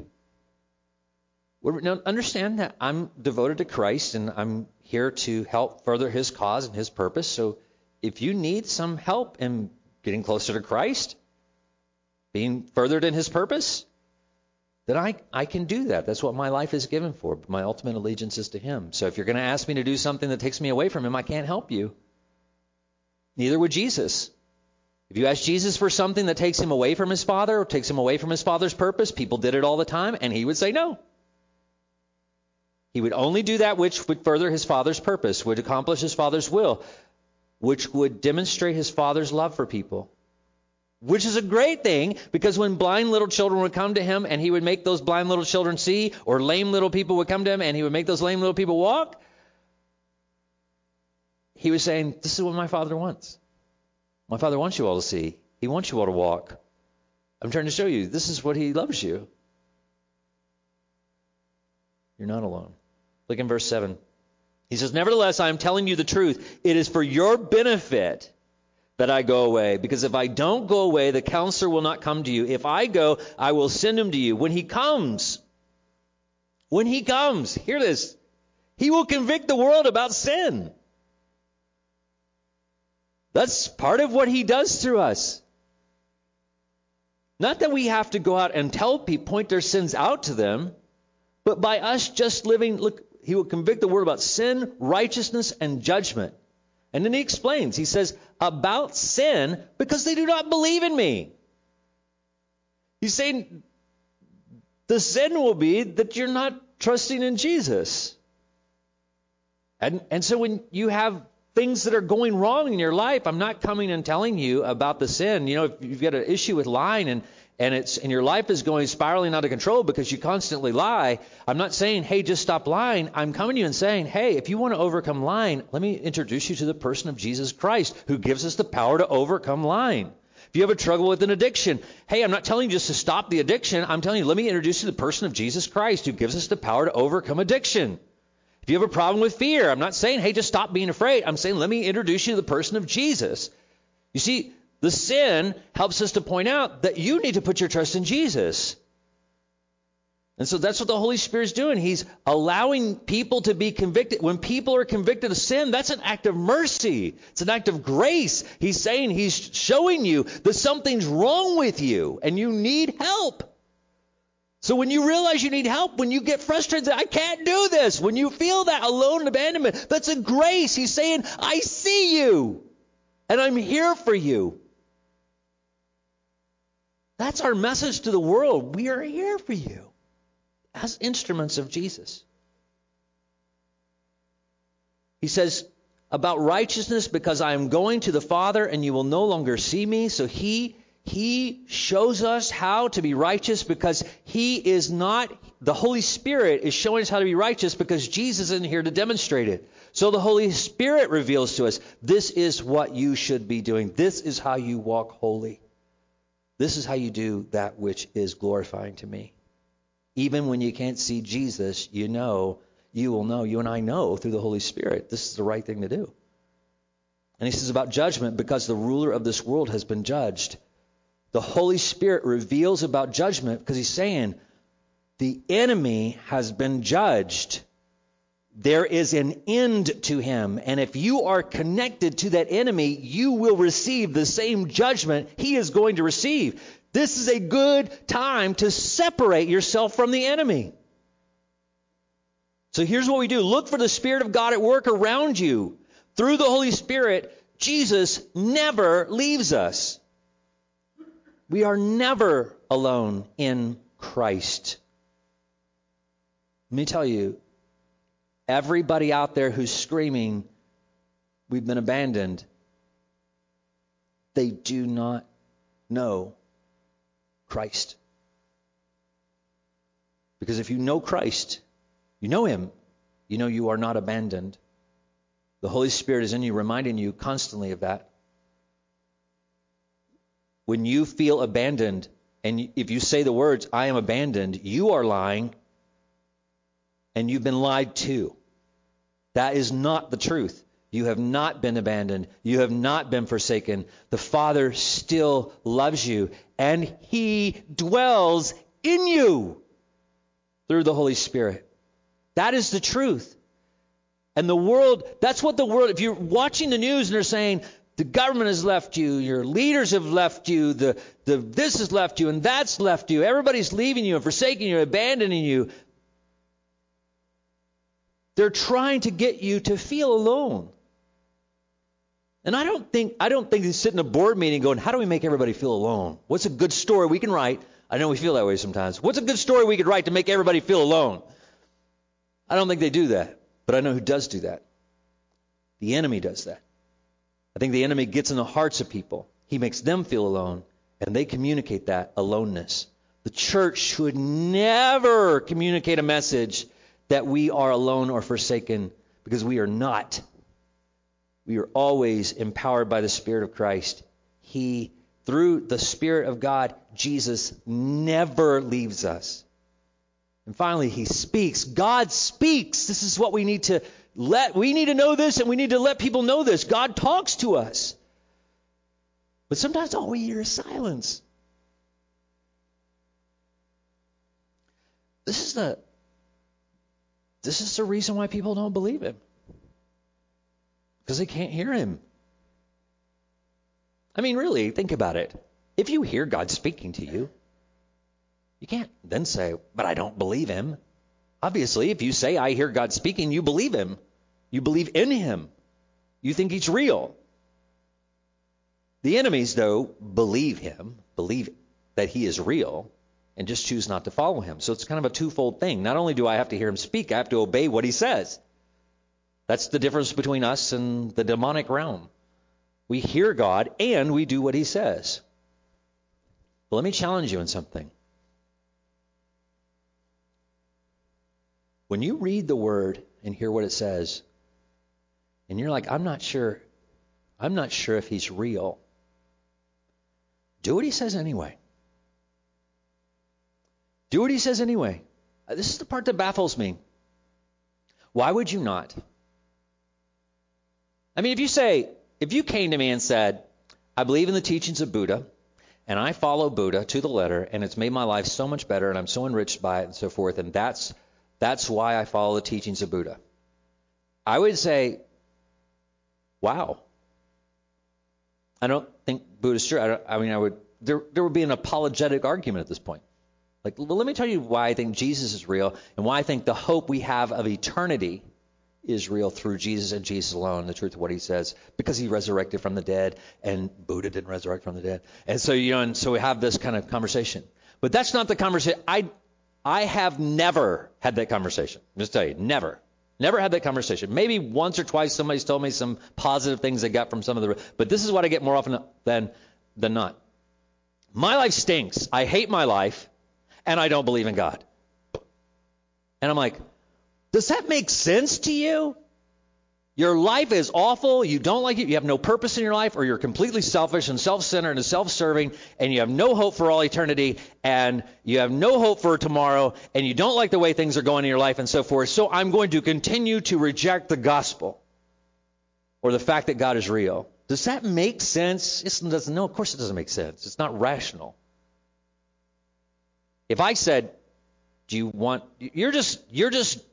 [SPEAKER 2] Now, understand that I'm devoted to Christ and I'm here to help further his cause and his purpose. So if you need some help in getting closer to Christ, being furthered in his purpose, then I, I can do that. That's what my life is given for. My ultimate allegiance is to him. So if you're going to ask me to do something that takes me away from him, I can't help you. Neither would Jesus. If you ask Jesus for something that takes him away from his father or takes him away from his father's purpose, people did it all the time, and he would say no. He would only do that which would further his father's purpose, would accomplish his father's will, which would demonstrate his father's love for people. Which is a great thing because when blind little children would come to him and he would make those blind little children see, or lame little people would come to him and he would make those lame little people walk, he was saying, This is what my father wants. My father wants you all to see. He wants you all to walk. I'm trying to show you this is what he loves you. You're not alone. Look in verse 7. He says, Nevertheless, I am telling you the truth. It is for your benefit that I go away. Because if I don't go away, the counselor will not come to you. If I go, I will send him to you. When he comes, when he comes, hear this, he will convict the world about sin. That's part of what he does through us. Not that we have to go out and tell people, point their sins out to them, but by us just living, look, he will convict the world about sin, righteousness, and judgment. And then he explains, he says, about sin because they do not believe in me. He's saying the sin will be that you're not trusting in Jesus. And, and so when you have things that are going wrong in your life, I'm not coming and telling you about the sin. You know, if you've got an issue with lying and and it's and your life is going spiraling out of control because you constantly lie, I'm not saying, hey, just stop lying. I'm coming to you and saying, hey, if you want to overcome lying, let me introduce you to the person of Jesus Christ who gives us the power to overcome lying. If you have a trouble with an addiction, hey, I'm not telling you just to stop the addiction. I'm telling you, let me introduce you to the person of Jesus Christ who gives us the power to overcome addiction. If you have a problem with fear, I'm not saying, hey, just stop being afraid. I'm saying, let me introduce you to the person of Jesus. You see, the sin helps us to point out that you need to put your trust in Jesus. And so that's what the Holy Spirit's doing. He's allowing people to be convicted. When people are convicted of sin, that's an act of mercy. It's an act of grace. He's saying, He's showing you that something's wrong with you and you need help. So when you realize you need help, when you get frustrated, I can't do this, when you feel that alone and abandonment, that's a grace. He's saying, I see you and I'm here for you. That's our message to the world. We are here for you as instruments of Jesus. He says about righteousness because I am going to the Father and you will no longer see me. So he he shows us how to be righteous because he is not the Holy Spirit is showing us how to be righteous because Jesus isn't here to demonstrate it. So the Holy Spirit reveals to us this is what you should be doing. This is how you walk holy. This is how you do that which is glorifying to me. Even when you can't see Jesus, you know, you will know, you and I know through the Holy Spirit, this is the right thing to do. And he says about judgment, because the ruler of this world has been judged. The Holy Spirit reveals about judgment because he's saying the enemy has been judged. There is an end to him. And if you are connected to that enemy, you will receive the same judgment he is going to receive. This is a good time to separate yourself from the enemy. So here's what we do look for the Spirit of God at work around you. Through the Holy Spirit, Jesus never leaves us. We are never alone in Christ. Let me tell you, everybody out there who's screaming, we've been abandoned, they do not know Christ. Because if you know Christ, you know Him, you know you are not abandoned. The Holy Spirit is in you, reminding you constantly of that. When you feel abandoned, and if you say the words, I am abandoned, you are lying, and you've been lied to. That is not the truth. You have not been abandoned. You have not been forsaken. The Father still loves you, and He dwells in you through the Holy Spirit. That is the truth. And the world, that's what the world, if you're watching the news and they're saying, the government has left you, your leaders have left you, the, the this has left you, and that's left you, everybody's leaving you and forsaking you, abandoning you. They're trying to get you to feel alone. And I don't think I don't think they sit in a board meeting going, how do we make everybody feel alone? What's a good story we can write? I know we feel that way sometimes. What's a good story we could write to make everybody feel alone? I don't think they do that, but I know who does do that. The enemy does that. I think the enemy gets in the hearts of people. He makes them feel alone, and they communicate that aloneness. The church should never communicate a message that we are alone or forsaken because we are not. We are always empowered by the Spirit of Christ. He, through the Spirit of God, Jesus never leaves us. And finally, He speaks. God speaks. This is what we need to, let we need to know this and we need to let people know this. God talks to us. But sometimes all we hear is silence. This is the this is the reason why people don't believe him. Because they can't hear him. I mean, really, think about it. If you hear God speaking to you, you can't then say, but I don't believe him. Obviously, if you say, I hear God speaking, you believe him. You believe in him. You think he's real. The enemies, though, believe him, believe that he is real, and just choose not to follow him. So it's kind of a twofold thing. Not only do I have to hear him speak, I have to obey what he says. That's the difference between us and the demonic realm. We hear God and we do what he says. But let me challenge you in something. When you read the word and hear what it says, and you're like, I'm not sure, I'm not sure if he's real, do what he says anyway. Do what he says anyway. Uh, This is the part that baffles me. Why would you not? I mean, if you say, if you came to me and said, I believe in the teachings of Buddha, and I follow Buddha to the letter, and it's made my life so much better, and I'm so enriched by it, and so forth, and that's that's why I follow the teachings of Buddha. I would say, wow. I don't think Buddha's true. I, I mean, I would there there would be an apologetic argument at this point. Like, let me tell you why I think Jesus is real, and why I think the hope we have of eternity is real through Jesus and Jesus alone, the truth of what he says, because he resurrected from the dead, and Buddha didn't resurrect from the dead. And so, you know, and so we have this kind of conversation. But that's not the conversation. I, I have never had that conversation. i Just tell you, never. Never had that conversation. Maybe once or twice somebody's told me some positive things they got from some of the, but this is what I get more often than, than not. My life stinks. I hate my life, and I don't believe in God. And I'm like, does that make sense to you? Your life is awful. You don't like it. You have no purpose in your life, or you're completely selfish and self centered and self serving, and you have no hope for all eternity, and you have no hope for tomorrow, and you don't like the way things are going in your life, and so forth. So I'm going to continue to reject the gospel or the fact that God is real. Does that make sense? It doesn't. No, of course it doesn't make sense. It's not rational. If I said, "Do you want?" You're just you're just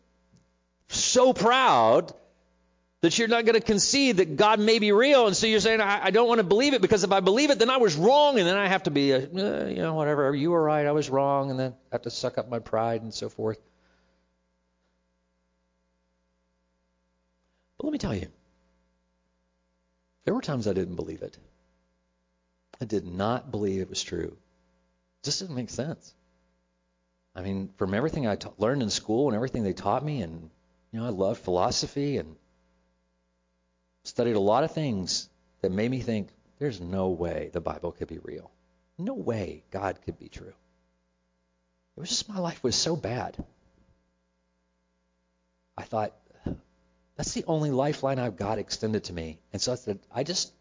[SPEAKER 2] so proud that you're not going to concede that God may be real, and so you're saying, I, I, don't want to believe it because if I believe it, then I was wrong, and then I have to be, a, uh, you know, whatever. You were right, I was wrong, and then I have to suck up my pride and so forth. But let me tell you, there were times I didn't believe it. I did not believe it was true. It just didn't make sense. I mean, from everything I ta- learned in school and everything they taught me, and you know, I loved philosophy and studied a lot of things that made me think there's no way the Bible could be real. No way God could be true. It was just my life was so bad. I thought, that's the only lifeline I've got extended to me. And so I said, I just,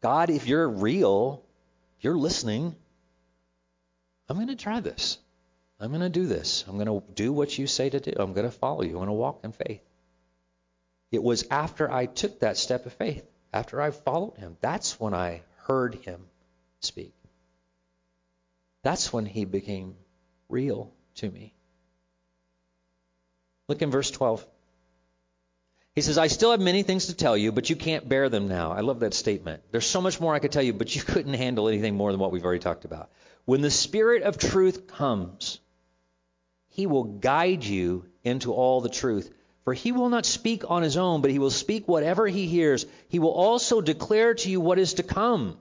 [SPEAKER 2] God, if you're real, if you're listening, I'm going to try this. I'm going to do this. I'm going to do what you say to do. I'm going to follow you. I'm going to walk in faith. It was after I took that step of faith, after I followed him, that's when I heard him speak. That's when he became real to me. Look in verse 12. He says, I still have many things to tell you, but you can't bear them now. I love that statement. There's so much more I could tell you, but you couldn't handle anything more than what we've already talked about. When the Spirit of truth comes, he will guide you into all the truth. For he will not speak on his own, but he will speak whatever he hears. He will also declare to you what is to come.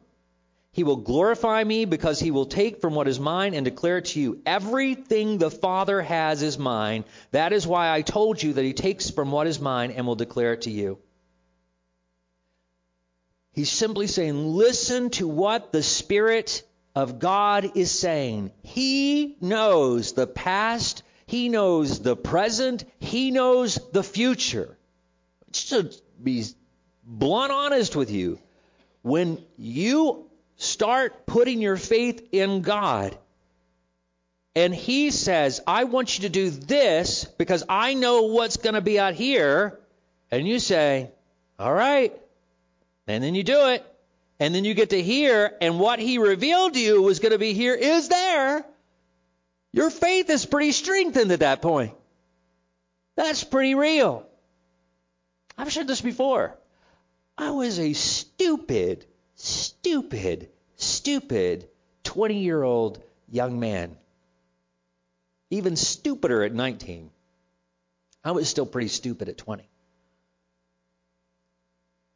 [SPEAKER 2] He will glorify me because he will take from what is mine and declare to you. Everything the Father has is mine. That is why I told you that he takes from what is mine and will declare it to you. He's simply saying, listen to what the Spirit of God is saying. He knows the past, He knows the present, He knows the future. Just to be blunt honest with you, when you start putting your faith in God, and He says, I want you to do this because I know what's going to be out here, and you say, All right. And then you do it. And then you get to hear, and what he revealed to you was going to be here is there. Your faith is pretty strengthened at that point. That's pretty real. I've shared this before. I was a stupid, stupid, stupid 20 year old young man. Even stupider at 19. I was still pretty stupid at 20.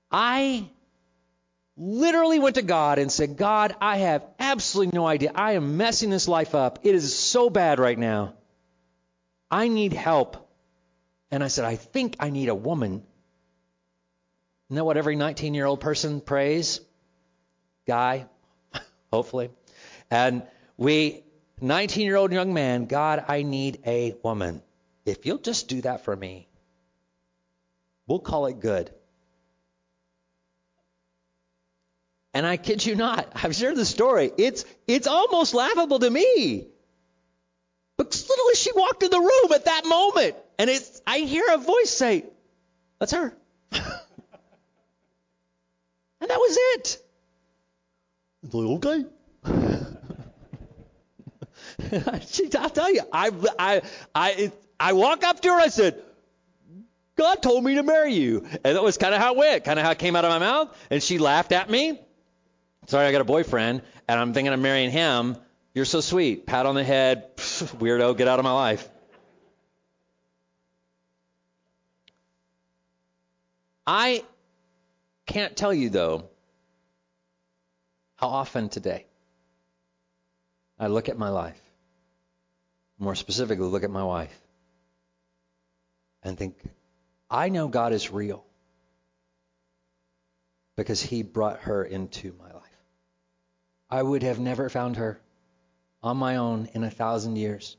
[SPEAKER 2] I literally went to God and said, God, I have absolutely no idea. I am messing this life up. It is so bad right now. I need help. And I said, I think I need a woman. Isn't that what every 19 year old person prays? Guy, hopefully. And we, 19 year old young man, God, I need a woman. If you'll just do that for me, we'll call it good. And I kid you not, I've shared the story. It's it's almost laughable to me. But literally she walked in the room at that moment. And it's I hear a voice say, That's her. and that was it. Like, okay. I'll tell you, I, I, I, I walk up to her. I said, God told me to marry you. And that was kind of how it went, kind of how it came out of my mouth. And she laughed at me. Sorry, I got a boyfriend, and I'm thinking of marrying him. You're so sweet. Pat on the head. Weirdo, get out of my life. I can't tell you, though, how often today I look at my life, more specifically, look at my wife, and think, I know God is real because He brought her into my life. I would have never found her on my own in a thousand years.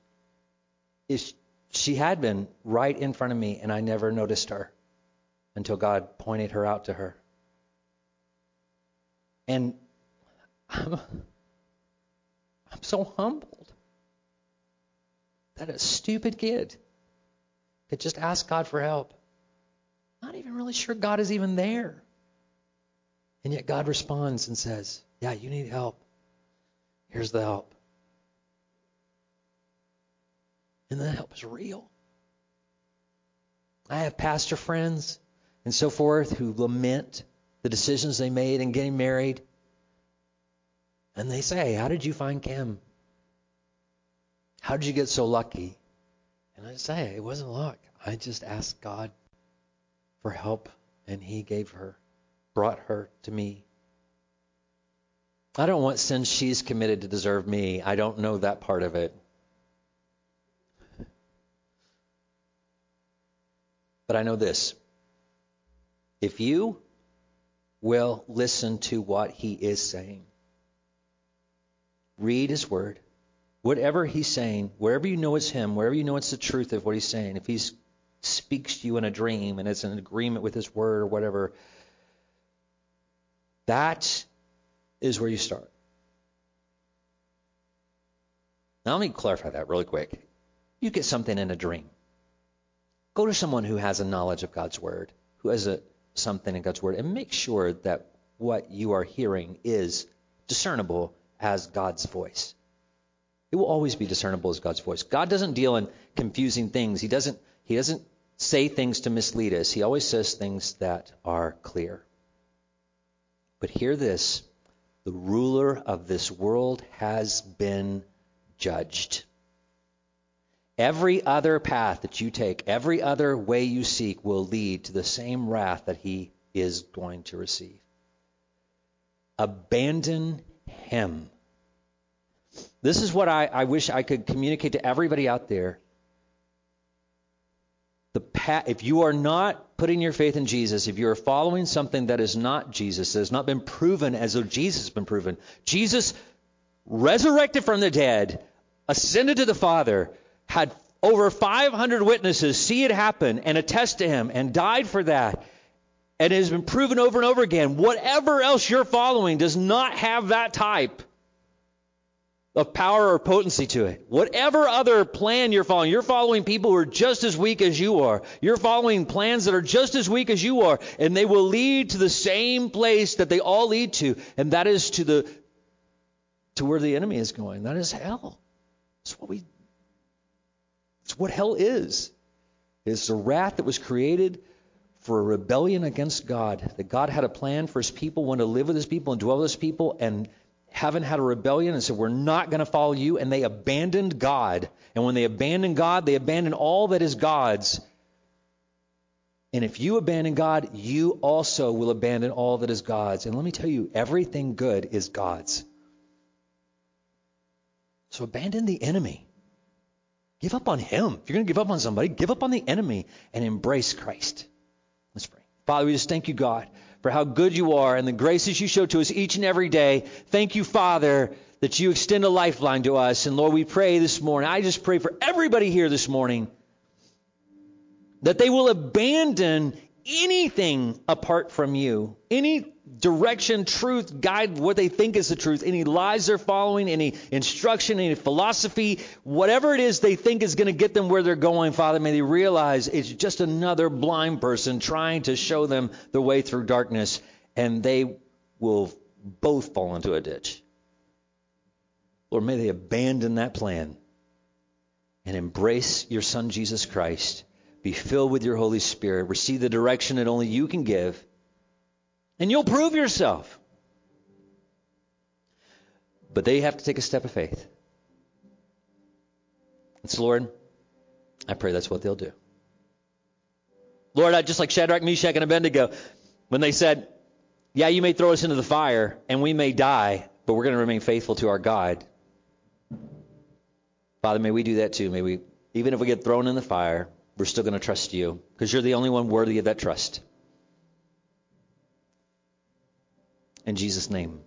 [SPEAKER 2] If she had been right in front of me and I never noticed her until God pointed her out to her. And I'm, I'm so humbled that a stupid kid could just ask God for help. Not even really sure God is even there. And yet God responds and says, Yeah, you need help. Here's the help. And the help is real. I have pastor friends and so forth who lament the decisions they made in getting married. And they say, How did you find Kim? How did you get so lucky? And I say, It wasn't luck. I just asked God for help, and He gave her, brought her to me. I don't want since she's committed to deserve me. I don't know that part of it. But I know this. If you will listen to what he is saying, read his word, whatever he's saying, wherever you know it's him, wherever you know it's the truth of what he's saying, if he speaks to you in a dream and it's in agreement with his word or whatever, that is where you start. Now, let me clarify that really quick. You get something in a dream. Go to someone who has a knowledge of God's word, who has a, something in God's word, and make sure that what you are hearing is discernible as God's voice. It will always be discernible as God's voice. God doesn't deal in confusing things. He doesn't he doesn't say things to mislead us. He always says things that are clear. But hear this, the ruler of this world has been judged. Every other path that you take, every other way you seek, will lead to the same wrath that he is going to receive. Abandon him. This is what I, I wish I could communicate to everybody out there. The path, if you are not putting your faith in Jesus, if you are following something that is not Jesus, that has not been proven as though Jesus has been proven, Jesus resurrected from the dead, ascended to the Father, had over 500 witnesses see it happen and attest to him and died for that. And it has been proven over and over again. Whatever else you're following does not have that type of power or potency to it. Whatever other plan you're following, you're following people who are just as weak as you are. You're following plans that are just as weak as you are, and they will lead to the same place that they all lead to, and that is to the to where the enemy is going. That is hell. It's what we it's what hell is. It's the wrath that was created for a rebellion against God. That God had a plan for his people, wanted to live with his people and dwell with his people, and heaven had a rebellion and said, We're not going to follow you. And they abandoned God. And when they abandon God, they abandon all that is God's. And if you abandon God, you also will abandon all that is God's. And let me tell you, everything good is God's. So abandon the enemy. Give up on him. If you're going to give up on somebody, give up on the enemy and embrace Christ. Let's pray. Father, we just thank you, God, for how good you are and the graces you show to us each and every day. Thank you, Father, that you extend a lifeline to us. And Lord, we pray this morning. I just pray for everybody here this morning that they will abandon anything apart from you. Any direction, truth, guide, what they think is the truth, any lies they're following, any instruction, any philosophy, whatever it is they think is going to get them where they're going, Father, may they realize it's just another blind person trying to show them the way through darkness, and they will both fall into a ditch. Lord, may they abandon that plan and embrace your Son, Jesus Christ. Be filled with your Holy Spirit. Receive the direction that only you can give. And you'll prove yourself. But they have to take a step of faith. And so, Lord, I pray that's what they'll do. Lord, I just like Shadrach, Meshach, and Abednego, when they said, Yeah, you may throw us into the fire and we may die, but we're going to remain faithful to our God. Father, may we do that too. May we, even if we get thrown in the fire, we're still going to trust you because you're the only one worthy of that trust. In Jesus' name,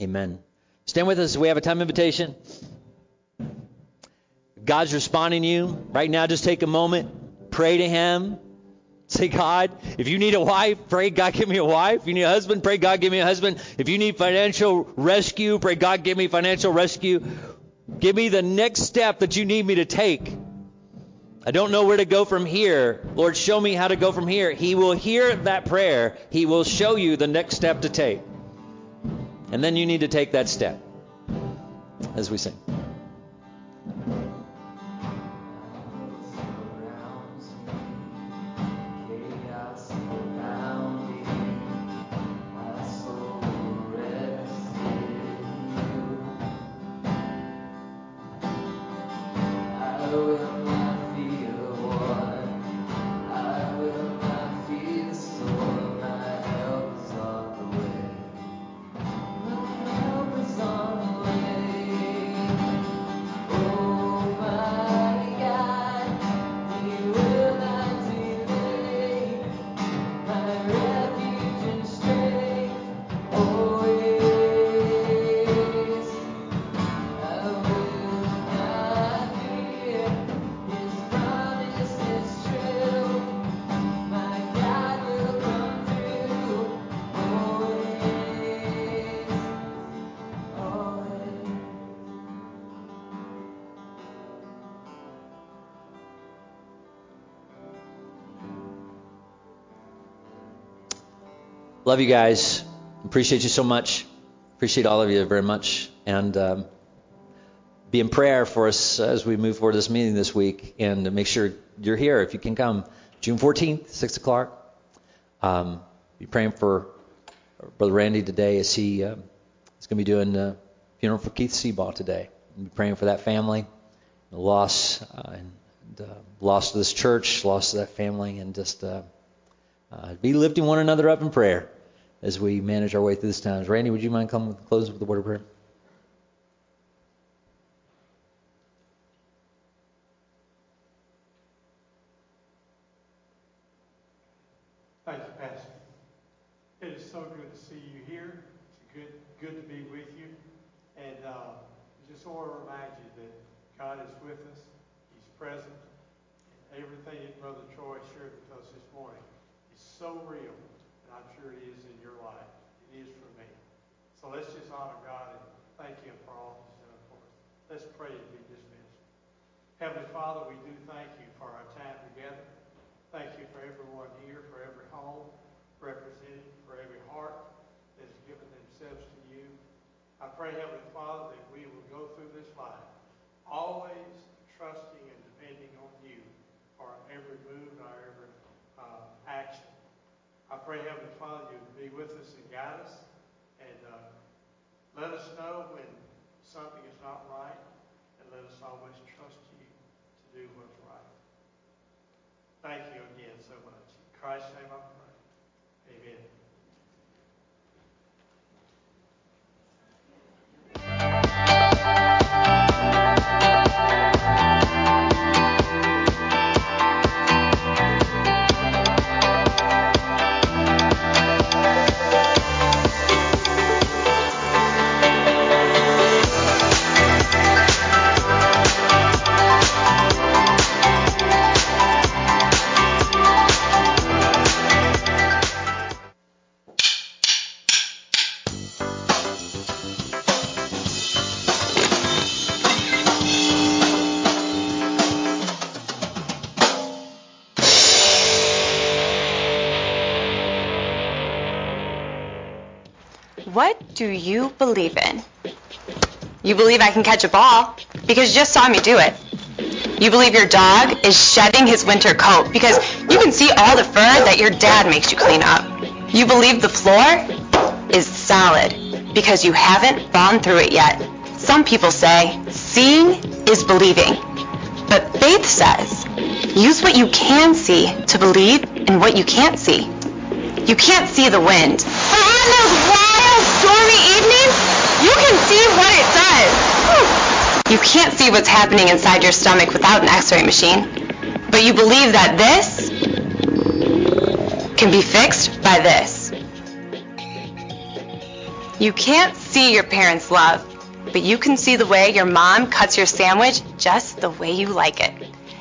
[SPEAKER 2] amen. Stand with us. We have a time invitation. God's responding to you right now. Just take a moment, pray to Him. Say, God, if you need a wife, pray, God, give me a wife. If you need a husband, pray, God, give me a husband. If you need financial rescue, pray, God, give me financial rescue. Give me the next step that you need me to take. I don't know where to go from here. Lord, show me how to go from here. He will hear that prayer. He will show you the next step to take. And then you need to take that step as we sing. Love you guys. Appreciate you so much. Appreciate all of you very much. And um, be in prayer for us as we move forward this meeting this week. And make sure you're here if you can come. June 14th, 6 o'clock. Um, be praying for Brother Randy today as he um, is going to be doing the funeral for Keith Seabaugh today. Be praying for that family, the loss, uh, and uh, loss to this church, loss to that family, and just uh, uh, be lifting one another up in prayer as we manage our way through this time. Randy, would you mind coming with close with the word of prayer?
[SPEAKER 3] Thank you, Pastor. It is so good to see you here. It's good, good to be with you. And uh, just want to remind you that God is with us. He's present. And everything that Brother Troy shared with us this morning is so real. And I'm sure it is in your life. It is for me. So let's just honor God and thank Him for all He's done. Let's pray and be dismissed. Heavenly Father, we do thank you for our time together. Thank you for everyone here, for every home represented, for every heart that's given themselves to you. I pray, Heavenly Father, that we will go through this life always trusting and depending on you for every move our every uh, action. I pray, Heavenly Father, you be with us and guide us and uh, let us know when something is not right and let us always trust do what's right. Thank you again so much. In Christ's name I pray. Amen.
[SPEAKER 4] Do you believe in? You believe I can catch a ball because you just saw me do it. You believe your dog is shedding his winter coat because you can see all the fur that your dad makes you clean up. You believe the floor is solid because you haven't gone through it yet. Some people say seeing is believing. But faith says use what you can see to believe in what you can't see. You can't see the wind. Stormy evenings, you can see what it does. You can't see what's happening inside your stomach without an x-ray machine. But you believe that this can be fixed by this. You can't see your parents' love, but you can see the way your mom cuts your sandwich just the way you like it.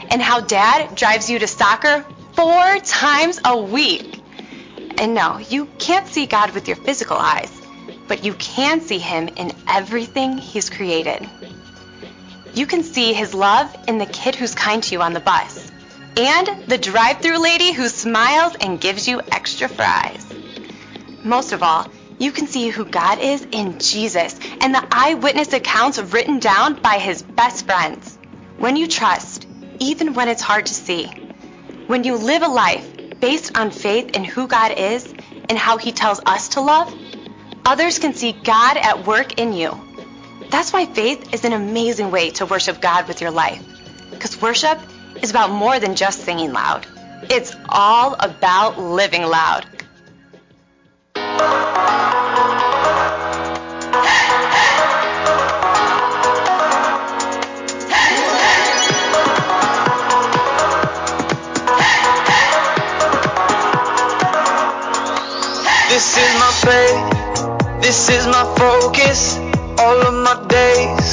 [SPEAKER 4] And how dad drives you to soccer four times a week. And no, you can't see God with your physical eyes, but you can see Him in everything He's created. You can see His love in the kid who's kind to you on the bus, and the drive through lady who smiles and gives you extra fries. Most of all, you can see who God is in Jesus and the eyewitness accounts written down by His best friends. When you trust, even when it's hard to see, when you live a life based on faith in who God is and how He tells us to love, others can see God at work in you. That's why faith is an amazing way to worship God with your life. Because worship is about more than just singing loud, it's all about living loud.
[SPEAKER 5] This is my faith, this is my focus. All of my days,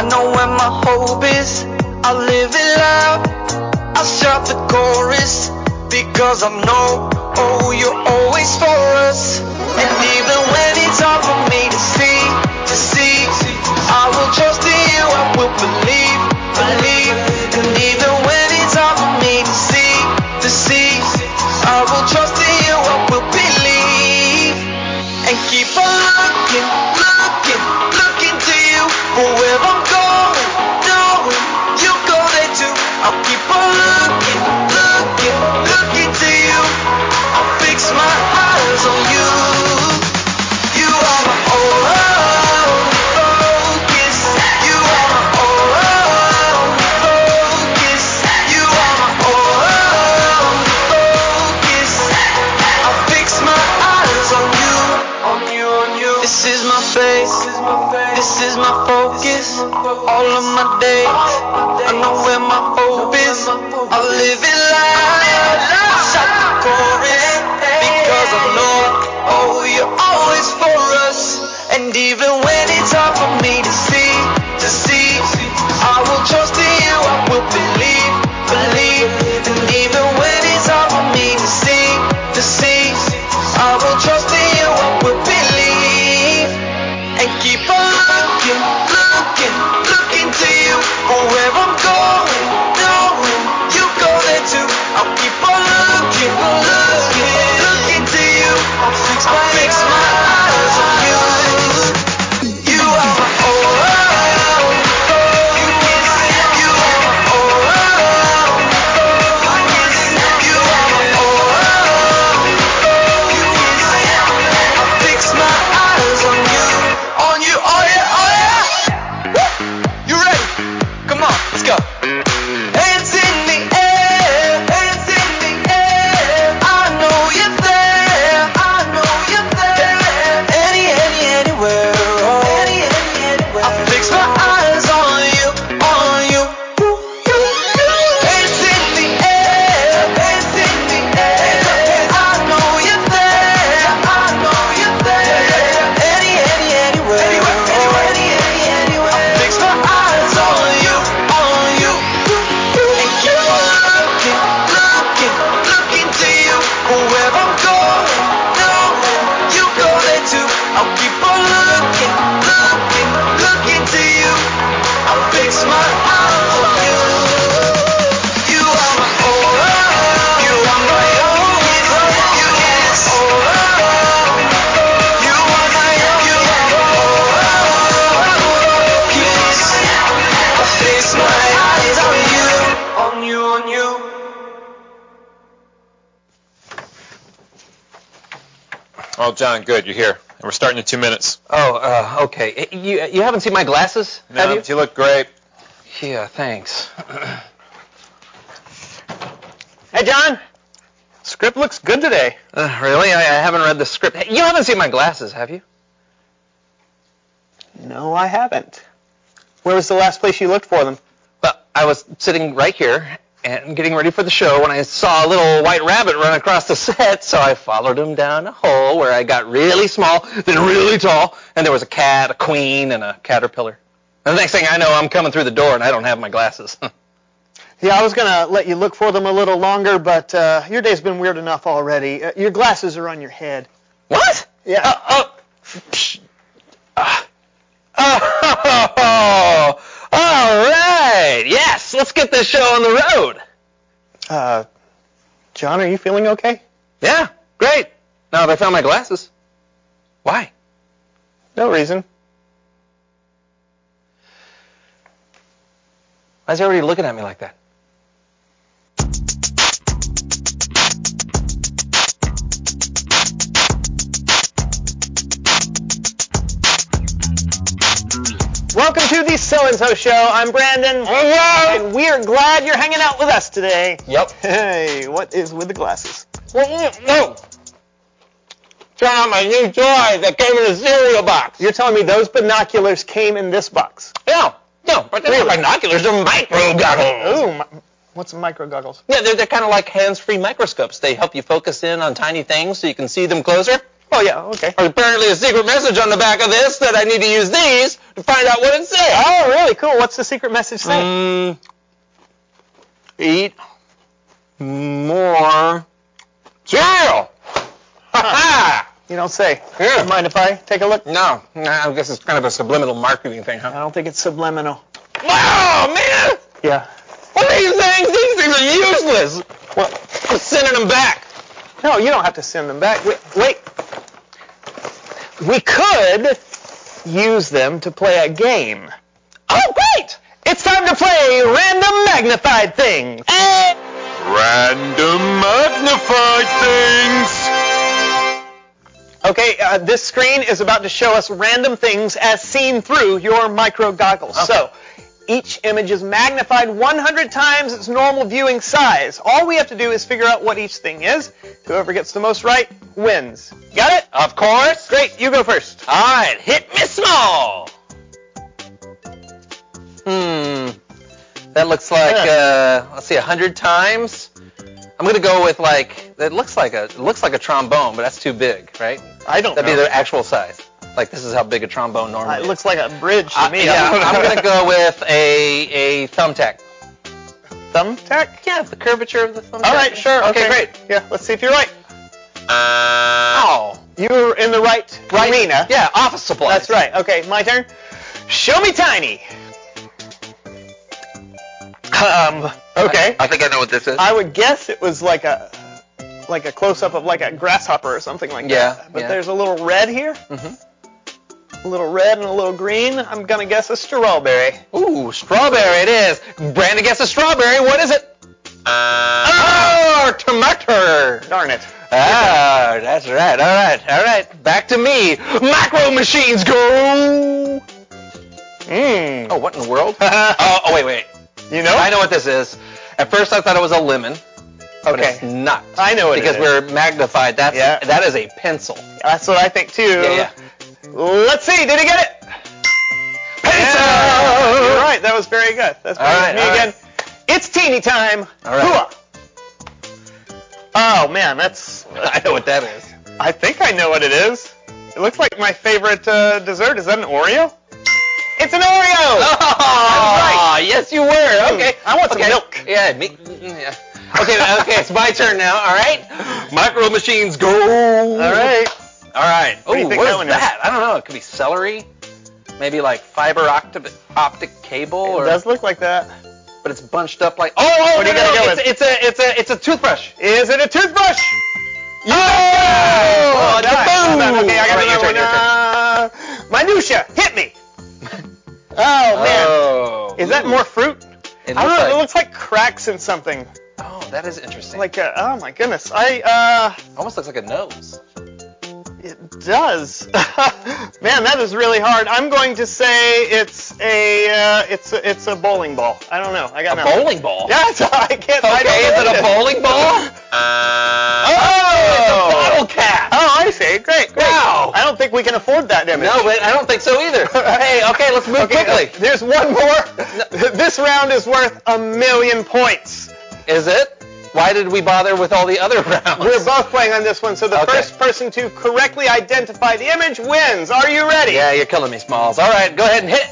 [SPEAKER 5] I know where my hope is. I live it loud, I shout the chorus because I know, oh, you're always for us. And even when it's hard for me to see, to see, I will trust is my focus. All of my days, I know where my hope is. I live it loud,
[SPEAKER 6] John, good. You're here. And we're starting in two minutes.
[SPEAKER 7] Oh, uh, okay. You you haven't seen my glasses,
[SPEAKER 6] No,
[SPEAKER 7] have you?
[SPEAKER 6] but you look great.
[SPEAKER 7] Yeah, thanks. hey, John. Script looks good today. Uh, really? I, I haven't read the script. Hey, you haven't seen my glasses, have you?
[SPEAKER 8] No, I haven't. Where was the last place you looked for them?
[SPEAKER 7] Well, I was sitting right here and getting ready for the show when I saw a little white rabbit run across the set, so I followed him down a hole where I got really small, then really tall, and there was a cat, a queen, and a caterpillar. And the next thing I know, I'm coming through the door and I don't have my glasses.
[SPEAKER 8] Yeah, I was gonna let you look for them a little longer, but uh, your day's been weird enough already. Uh, your glasses are on your head.
[SPEAKER 7] what?
[SPEAKER 8] Yeah.
[SPEAKER 7] Uh, oh. Ah. Oh, all let's get this show on the road.
[SPEAKER 8] Uh, John, are you feeling okay?
[SPEAKER 7] Yeah, great. Now that I found my glasses. Why?
[SPEAKER 8] No reason.
[SPEAKER 7] Why is everybody looking at me like that?
[SPEAKER 8] So and So Show. I'm Brandon, and we are glad you're hanging out with us today.
[SPEAKER 7] Yep.
[SPEAKER 8] Hey, what is with the glasses?
[SPEAKER 7] No. John, my new toy that came in a cereal box.
[SPEAKER 8] You're telling me those binoculars came in this box?
[SPEAKER 7] Yeah. No, but they're not binoculars. They're micro goggles.
[SPEAKER 8] Ooh, mi- what's micro goggles?
[SPEAKER 7] Yeah, they're, they're kind of like hands-free microscopes. They help you focus in on tiny things so you can see them closer.
[SPEAKER 8] Oh yeah, okay.
[SPEAKER 7] There's apparently a secret message on the back of this that I need to use these to find out what it says.
[SPEAKER 8] Oh, really cool. What's the secret message say?
[SPEAKER 7] Mm, eat more cereal. Ha
[SPEAKER 8] You don't say.
[SPEAKER 7] Yeah.
[SPEAKER 8] Mind if I take a look?
[SPEAKER 7] No, no, I guess it's kind of a subliminal marketing thing, huh?
[SPEAKER 8] I don't think it's subliminal.
[SPEAKER 7] Oh man!
[SPEAKER 8] Yeah.
[SPEAKER 7] What are these things? These things are useless.
[SPEAKER 8] Well,
[SPEAKER 7] I'm sending them back.
[SPEAKER 8] no, you don't have to send them back. Wait, wait. We could use them to play a game.
[SPEAKER 7] Oh, great!
[SPEAKER 8] It's time to play Random Magnified Things.
[SPEAKER 6] Random magnified things.
[SPEAKER 8] Okay, uh, this screen is about to show us random things as seen through your micro goggles. So, each image is magnified 100 times its normal viewing size. All we have to do is figure out what each thing is. Whoever gets the most right wins. Got it?
[SPEAKER 7] Of course.
[SPEAKER 8] Great, you go first.
[SPEAKER 7] All right, hit me small. Hmm. That looks like uh, let's see, a hundred times. I'm gonna go with like it looks like a it looks like a trombone, but that's too big, right?
[SPEAKER 8] I don't think
[SPEAKER 7] That'd
[SPEAKER 8] know.
[SPEAKER 7] be the actual size. Like this is how big a trombone normally
[SPEAKER 8] Uh, it
[SPEAKER 7] is.
[SPEAKER 8] looks like a bridge to
[SPEAKER 7] Uh,
[SPEAKER 8] me.
[SPEAKER 7] yeah,
[SPEAKER 8] I don't know.
[SPEAKER 7] I'm gonna go with a a thumbtack.
[SPEAKER 8] thumbtack.
[SPEAKER 7] Yeah, the curvature of the thumbtack.
[SPEAKER 8] All right, sure.
[SPEAKER 7] Okay, great.
[SPEAKER 8] Yeah, let's see if you're right.
[SPEAKER 7] Oh,
[SPEAKER 8] you were in the right,
[SPEAKER 7] right.
[SPEAKER 8] arena.
[SPEAKER 7] Yeah, office supplies.
[SPEAKER 8] That's right. Okay, my turn. Show me tiny. Um. Okay.
[SPEAKER 7] I think I know what this is.
[SPEAKER 8] I would guess it was like a like a close up of like a grasshopper or something like that.
[SPEAKER 7] Yeah,
[SPEAKER 8] that. But
[SPEAKER 7] yeah.
[SPEAKER 8] there's a little red here.
[SPEAKER 7] Mhm.
[SPEAKER 8] A little red and a little green. I'm gonna guess a strawberry.
[SPEAKER 7] Ooh, strawberry it is. Brandon gets a strawberry. What is it? oh, tomato.
[SPEAKER 8] Darn it.
[SPEAKER 7] Ah, that's right. All right, all right. Back to me. Macro machines go.
[SPEAKER 8] Mmm.
[SPEAKER 7] Oh, what in the world? oh, oh, wait, wait.
[SPEAKER 8] You know?
[SPEAKER 7] I know what this is. At first, I thought it was a lemon.
[SPEAKER 8] Okay.
[SPEAKER 7] But it's not.
[SPEAKER 8] I know what it
[SPEAKER 7] because
[SPEAKER 8] is.
[SPEAKER 7] we're magnified. That's
[SPEAKER 8] Yeah.
[SPEAKER 7] that is a pencil.
[SPEAKER 8] That's what I think too.
[SPEAKER 7] Yeah, yeah.
[SPEAKER 8] Let's see. Did he get it?
[SPEAKER 7] Pencil.
[SPEAKER 8] Yeah, You're right. That was very good. That's
[SPEAKER 7] All right.
[SPEAKER 8] Me again. It's teeny time.
[SPEAKER 7] All right.
[SPEAKER 8] Oh man, that's.
[SPEAKER 7] I know what that is.
[SPEAKER 8] I think I know what it is. It looks like my favorite uh, dessert. Is that an Oreo? It's an Oreo.
[SPEAKER 7] Oh, yes, you were. Okay.
[SPEAKER 8] I want some
[SPEAKER 7] okay.
[SPEAKER 8] milk.
[SPEAKER 7] Yeah, me. mm, Yeah. Okay, okay, it's my turn now. All right. Micro machines go.
[SPEAKER 8] All right.
[SPEAKER 7] All right.
[SPEAKER 8] What do you
[SPEAKER 7] Ooh,
[SPEAKER 8] think
[SPEAKER 7] what
[SPEAKER 8] that
[SPEAKER 7] is that? I don't know. It could be celery. Maybe like fiber optic optic cable,
[SPEAKER 8] It
[SPEAKER 7] or
[SPEAKER 8] does look like that.
[SPEAKER 7] but it's bunched up like. Oh, oh,
[SPEAKER 8] What
[SPEAKER 7] no,
[SPEAKER 8] you
[SPEAKER 7] no, no,
[SPEAKER 8] go
[SPEAKER 7] it's, it's a it's a it's a toothbrush.
[SPEAKER 8] Is it a toothbrush?
[SPEAKER 7] Oh,
[SPEAKER 8] Well done. Well. Okay, I got
[SPEAKER 7] All right, your
[SPEAKER 8] another
[SPEAKER 7] turn,
[SPEAKER 8] one. Uh, minutia, hit me. Oh man,
[SPEAKER 7] Oh.
[SPEAKER 8] is that
[SPEAKER 7] ooh.
[SPEAKER 8] more fruit?
[SPEAKER 7] It
[SPEAKER 8] I don't know. It looks like cracks in something.
[SPEAKER 7] Oh, that is interesting.
[SPEAKER 8] Like, uh, oh my goodness. I uh,
[SPEAKER 7] almost looks like a nose.
[SPEAKER 8] Yeah, does. Man, that is really hard. I'm going to say it's a uh, it's a, it's a bowling ball. I don't know. I got
[SPEAKER 2] A
[SPEAKER 8] nothing.
[SPEAKER 2] bowling ball?
[SPEAKER 8] Yeah, I can't. I
[SPEAKER 2] Okay,
[SPEAKER 8] don't
[SPEAKER 2] is it a bowling ball?
[SPEAKER 8] Oh,
[SPEAKER 2] It's a bottle cap.
[SPEAKER 8] Oh, I see. Great, great.
[SPEAKER 2] Wow.
[SPEAKER 8] I don't think we can afford that image.
[SPEAKER 2] No, but I don't think so either. hey, okay, let's move
[SPEAKER 8] Okay,
[SPEAKER 2] quickly.
[SPEAKER 8] uh, there's one more. This round is worth a million points.
[SPEAKER 2] Is it? Why did we bother with all the other rounds?
[SPEAKER 8] We're both playing on this one, so the
[SPEAKER 2] Okay.
[SPEAKER 8] first person to correctly identify the image wins. Are you ready?
[SPEAKER 2] Yeah, you're killing me, Smalls. All right, go ahead and hit.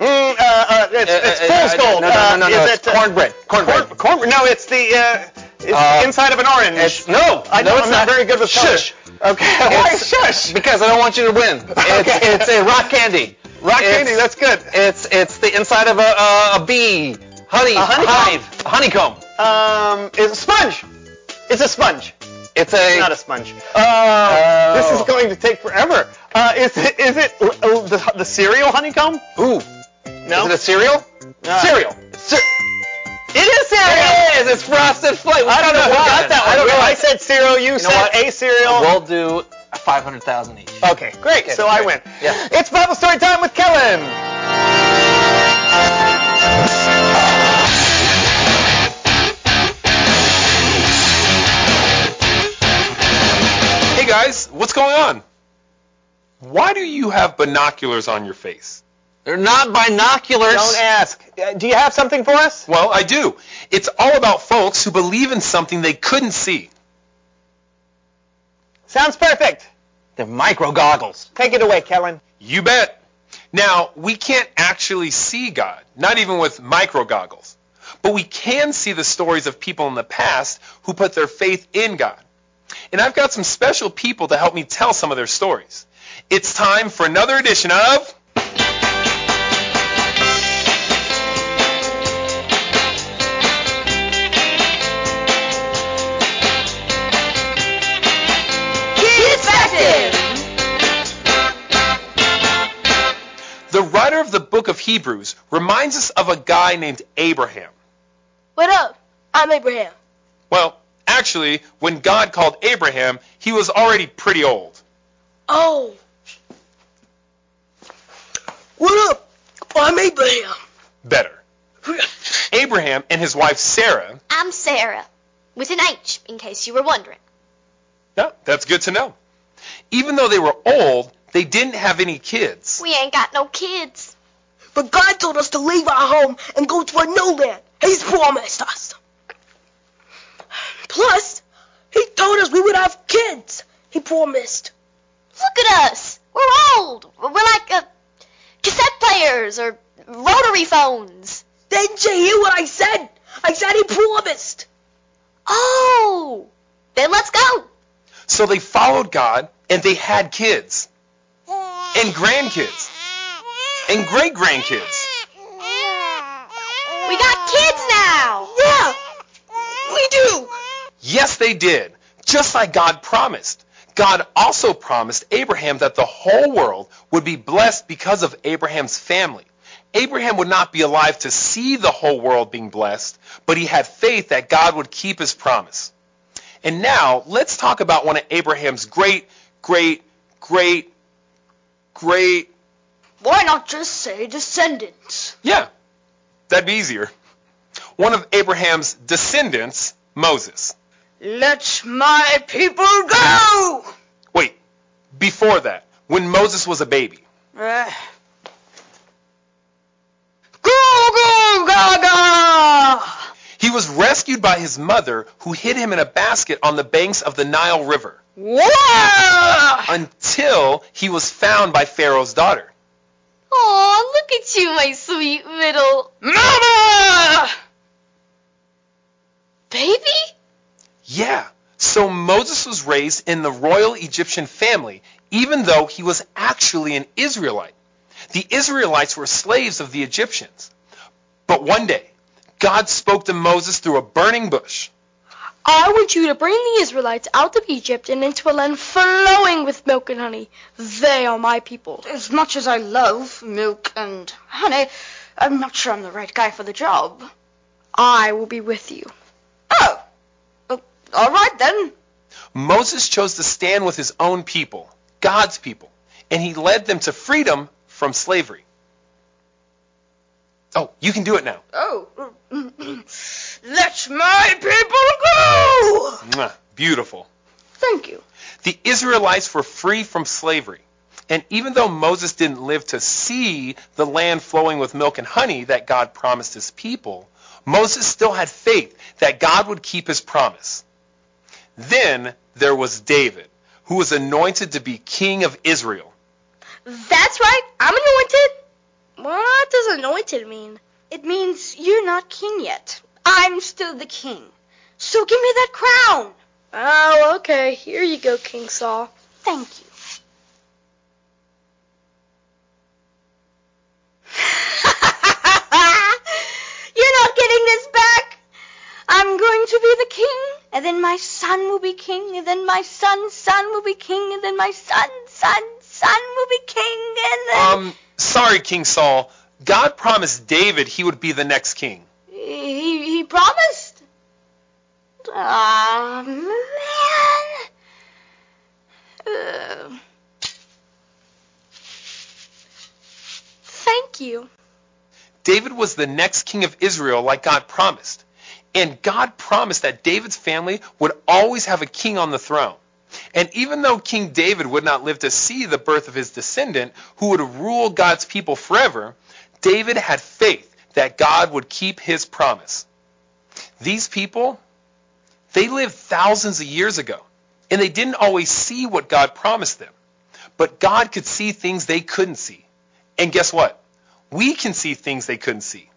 [SPEAKER 8] Mm, uh, uh, it's,
[SPEAKER 2] Uh,
[SPEAKER 8] it's
[SPEAKER 2] uh,
[SPEAKER 8] fool's
[SPEAKER 2] uh,
[SPEAKER 8] gold.
[SPEAKER 2] No, no, no,
[SPEAKER 8] Uh,
[SPEAKER 2] no, no.
[SPEAKER 8] is
[SPEAKER 2] It's
[SPEAKER 8] it, uh,
[SPEAKER 2] cornbread. Cornbread.
[SPEAKER 8] Corn, corn, no, it's the uh, it's
[SPEAKER 2] Uh,
[SPEAKER 8] inside of an orange.
[SPEAKER 2] It's, no,
[SPEAKER 8] I
[SPEAKER 2] no,
[SPEAKER 8] know
[SPEAKER 2] it's
[SPEAKER 8] I'm not very good with
[SPEAKER 2] Shush.
[SPEAKER 8] Okay, why shush?
[SPEAKER 2] Because I don't want you to win. It's,
[SPEAKER 8] Okay.
[SPEAKER 2] it's a rock candy.
[SPEAKER 8] Rock
[SPEAKER 2] It's-
[SPEAKER 8] candy, that's good.
[SPEAKER 2] It's it's the inside of a a, a bee, honey,
[SPEAKER 8] A honeycomb?
[SPEAKER 2] hive, honeycomb.
[SPEAKER 8] Um, it's a sponge. It's a sponge.
[SPEAKER 2] It's a
[SPEAKER 8] Not a sponge. Uh, this is going to take forever. Uh, is it is it uh, the, the cereal honeycomb?
[SPEAKER 2] ooh.
[SPEAKER 8] No.
[SPEAKER 2] Is it a cereal? Cereal. Cer-
[SPEAKER 8] It is cereal.
[SPEAKER 2] it is. It's frosted flakes.
[SPEAKER 8] I don't know who got that one.
[SPEAKER 2] I don't know.
[SPEAKER 8] I said cereal. You,
[SPEAKER 2] know
[SPEAKER 8] said a cereal.
[SPEAKER 2] We'll do five hundred thousand each.
[SPEAKER 8] Okay, great.
[SPEAKER 2] Okay,
[SPEAKER 8] so I win.
[SPEAKER 2] Yeah.
[SPEAKER 8] It's Bible story time with Kellen.
[SPEAKER 6] Guys, what's going on? Why do you have binoculars on your face?
[SPEAKER 2] They're not binoculars.
[SPEAKER 8] Don't ask. Uh, do you have something for us?
[SPEAKER 6] Well, I do. It's all about folks who believe in something they couldn't see.
[SPEAKER 8] Sounds perfect.
[SPEAKER 2] They're micro goggles.
[SPEAKER 8] Take it away, Kellen.
[SPEAKER 6] You bet. Now, we can't actually see God, not even with micro goggles. But we can see the stories of people in the past who put their faith in God. And I've got some special people to help me tell some of their stories. It's time for another edition of! The writer of the book of Hebrews reminds us of a guy named Abraham.
[SPEAKER 9] What up? I'm Abraham.
[SPEAKER 6] Well, actually, when God called Abraham, he was already pretty old.
[SPEAKER 9] Oh. What up? Oh, I'm Abraham.
[SPEAKER 6] Better. Abraham and his wife Sarah,
[SPEAKER 10] I'm Sarah, with an H, in case you were wondering.
[SPEAKER 6] no, that's good to know. Even though they were old, they didn't have any kids.
[SPEAKER 10] We ain't got no kids.
[SPEAKER 9] But God told us to leave our home and go to a new land. He's promised us. Plus, he told us we would have kids. He promised.
[SPEAKER 10] Look at us. We're old. We're like uh, cassette players or rotary phones.
[SPEAKER 9] Didn't you hear what I said? I said he promised.
[SPEAKER 10] Oh, then let's go.
[SPEAKER 6] So they followed God and they had kids. And grandkids. And great grandkids.
[SPEAKER 10] We got kids now.
[SPEAKER 9] Yeah, we do.
[SPEAKER 6] Yes, they did. Just like God promised. God also promised Abraham that the whole world would be blessed because of Abraham's family. Abraham would not be alive to see the whole world being blessed, but he had faith that God would keep his promise. And now, let's talk about one of Abraham's great, great, great, great,
[SPEAKER 9] Why not just say descendants?
[SPEAKER 6] yeah, that'd be easier. One of Abraham's descendants, Moses.
[SPEAKER 9] Let my people go.
[SPEAKER 6] Wait, before that, when Moses was a baby.
[SPEAKER 9] Uh. Go, go, gaga!
[SPEAKER 6] He was rescued by his mother, who hid him in a basket on the banks of the Nile River,
[SPEAKER 9] Whoa!
[SPEAKER 6] until he was found by Pharaoh's daughter.
[SPEAKER 10] Aw, look at you, my sweet little
[SPEAKER 9] Mama!
[SPEAKER 10] baby.
[SPEAKER 6] Yeah, so Moses was raised in the royal Egyptian family, even though he was actually an Israelite. The Israelites were slaves of the Egyptians. But one day, God spoke to Moses through a burning bush.
[SPEAKER 9] I want you to bring the Israelites out of Egypt and into a land flowing with milk and honey. They are my people.
[SPEAKER 11] As much as I love milk and honey, I'm not sure I'm the right guy for the job.
[SPEAKER 9] I will be with you.
[SPEAKER 11] All right then.
[SPEAKER 6] Moses chose to stand with his own people, God's people, and he led them to freedom from slavery. Oh, you can do it now.
[SPEAKER 11] Oh, let my people go!
[SPEAKER 6] Beautiful.
[SPEAKER 11] Thank you.
[SPEAKER 6] The Israelites were free from slavery. And even though Moses didn't live to see the land flowing with milk and honey that God promised his people, Moses still had faith that God would keep his promise. Then there was David, who was anointed to be king of Israel.
[SPEAKER 10] That's right. I'm anointed. What does anointed mean?
[SPEAKER 11] It means you're not king yet. I'm still the king. So give me that crown.
[SPEAKER 10] Oh, okay. Here you go, King Saul.
[SPEAKER 11] Thank you. You're not getting this back. I'm going to be the king, and then my son will be king, and then my son's son will be king, and then my son's son's son will be king, and then.
[SPEAKER 6] Um, sorry, King Saul. God promised David he would be the next king.
[SPEAKER 11] He, he promised. Ah, man. Uh,
[SPEAKER 10] Thank you.
[SPEAKER 6] David was the next king of Israel like God promised. And God promised that David's family would always have a king on the throne. And even though King David would not live to see the birth of his descendant, who would rule God's people forever, David had faith that God would keep his promise. These people, they lived thousands of years ago, and they didn't always see what God promised them. But God could see things they couldn't see. And guess what? We can see things they couldn't see.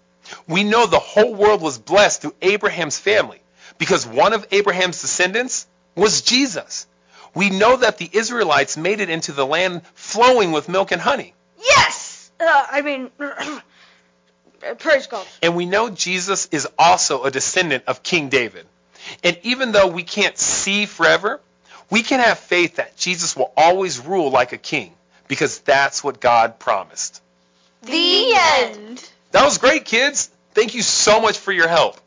[SPEAKER 6] We know the whole world was blessed through Abraham's family because one of Abraham's descendants was Jesus. We know that the Israelites made it into the land flowing with milk and honey.
[SPEAKER 11] yes! Uh, I mean, praise God.
[SPEAKER 6] And we know Jesus is also a descendant of King David. And even though we can't see forever, we can have faith that Jesus will always rule like a king because that's what God promised.
[SPEAKER 11] The end.
[SPEAKER 6] That was great, kids. Thank you so much for your help.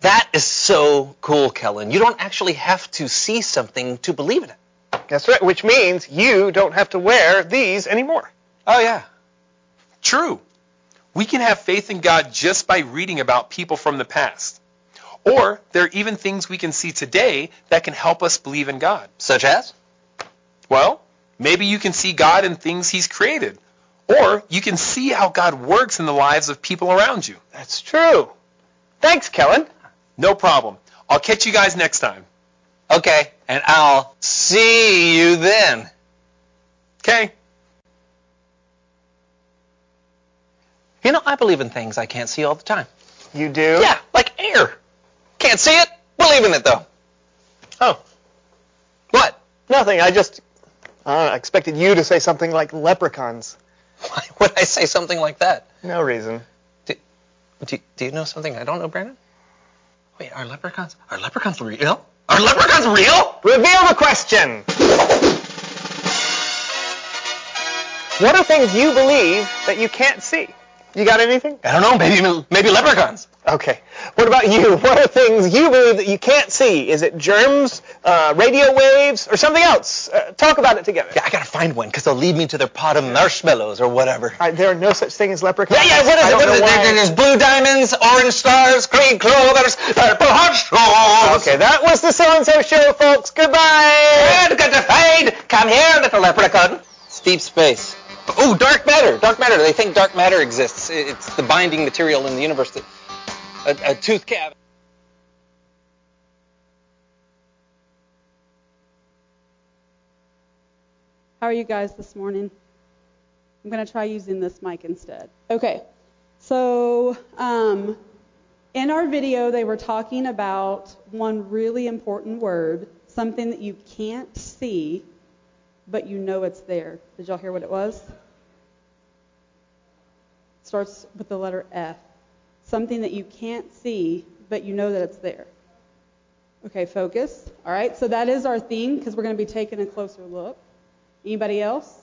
[SPEAKER 2] That is so cool, Kellen. You don't actually have to see something to believe in it.
[SPEAKER 8] That's right, which means you don't have to wear these anymore.
[SPEAKER 2] Oh, yeah.
[SPEAKER 6] True. We can have faith in God just by reading about people from the past. Or there are even things we can see today that can help us believe in God.
[SPEAKER 2] Such as?
[SPEAKER 6] Well, maybe you can see God in things he's created. Or you can see how God works in the lives of people around you.
[SPEAKER 8] That's true. Thanks, Kellen.
[SPEAKER 6] No problem. I'll catch you guys next time.
[SPEAKER 2] Okay, and I'll see you then.
[SPEAKER 6] Okay.
[SPEAKER 2] You know, I believe in things I can't see all the time.
[SPEAKER 8] You do?
[SPEAKER 2] Yeah, like air. Can't see it, believe in it though.
[SPEAKER 8] Oh,
[SPEAKER 2] What?
[SPEAKER 8] nothing. I just uh, expected you to say something like leprechauns.
[SPEAKER 2] Why would I say something like that?
[SPEAKER 8] No reason.
[SPEAKER 2] Do, do, do you know something I don't know, Brandon? Wait, are leprechauns are leprechauns real? Are leprechauns real?
[SPEAKER 8] Reveal the question. What are things you believe that you can't see? You got anything?
[SPEAKER 2] I don't know, maybe maybe leprechauns.
[SPEAKER 8] Okay. What about you? What are things you believe that you can't see? Is it germs, uh, radio waves, or something else? Uh, talk about it together.
[SPEAKER 2] Yeah, I gotta find one because they'll lead me to their pot of marshmallows or whatever.
[SPEAKER 8] All right, there are no such thing as leprechauns.
[SPEAKER 2] Yeah, yeah, what is
[SPEAKER 8] I
[SPEAKER 2] it?
[SPEAKER 8] don't
[SPEAKER 2] What
[SPEAKER 8] know
[SPEAKER 2] is it? There- There's blue diamonds, orange stars, green clovers, purple heartstrings.
[SPEAKER 8] Okay, that was the so-and-so show, folks. Goodbye.
[SPEAKER 2] Good, good to fade. Come here, little leprechaun. It's deep space. Oh, dark matter. Dark matter. They think dark matter exists. It's the binding material in the universe. That, a, a tooth cavity.
[SPEAKER 12] How are you guys this morning? I'm going to try using this mic instead. Okay, so um, in our video, they were talking about one really important word, something that you can't see, but you know it's there. Did y'all hear what it was? Starts with the letter F. Something that you can't see, but you know that it's there. Okay, focus. All right, so that is our theme because we're going to be taking a closer look. Anybody else?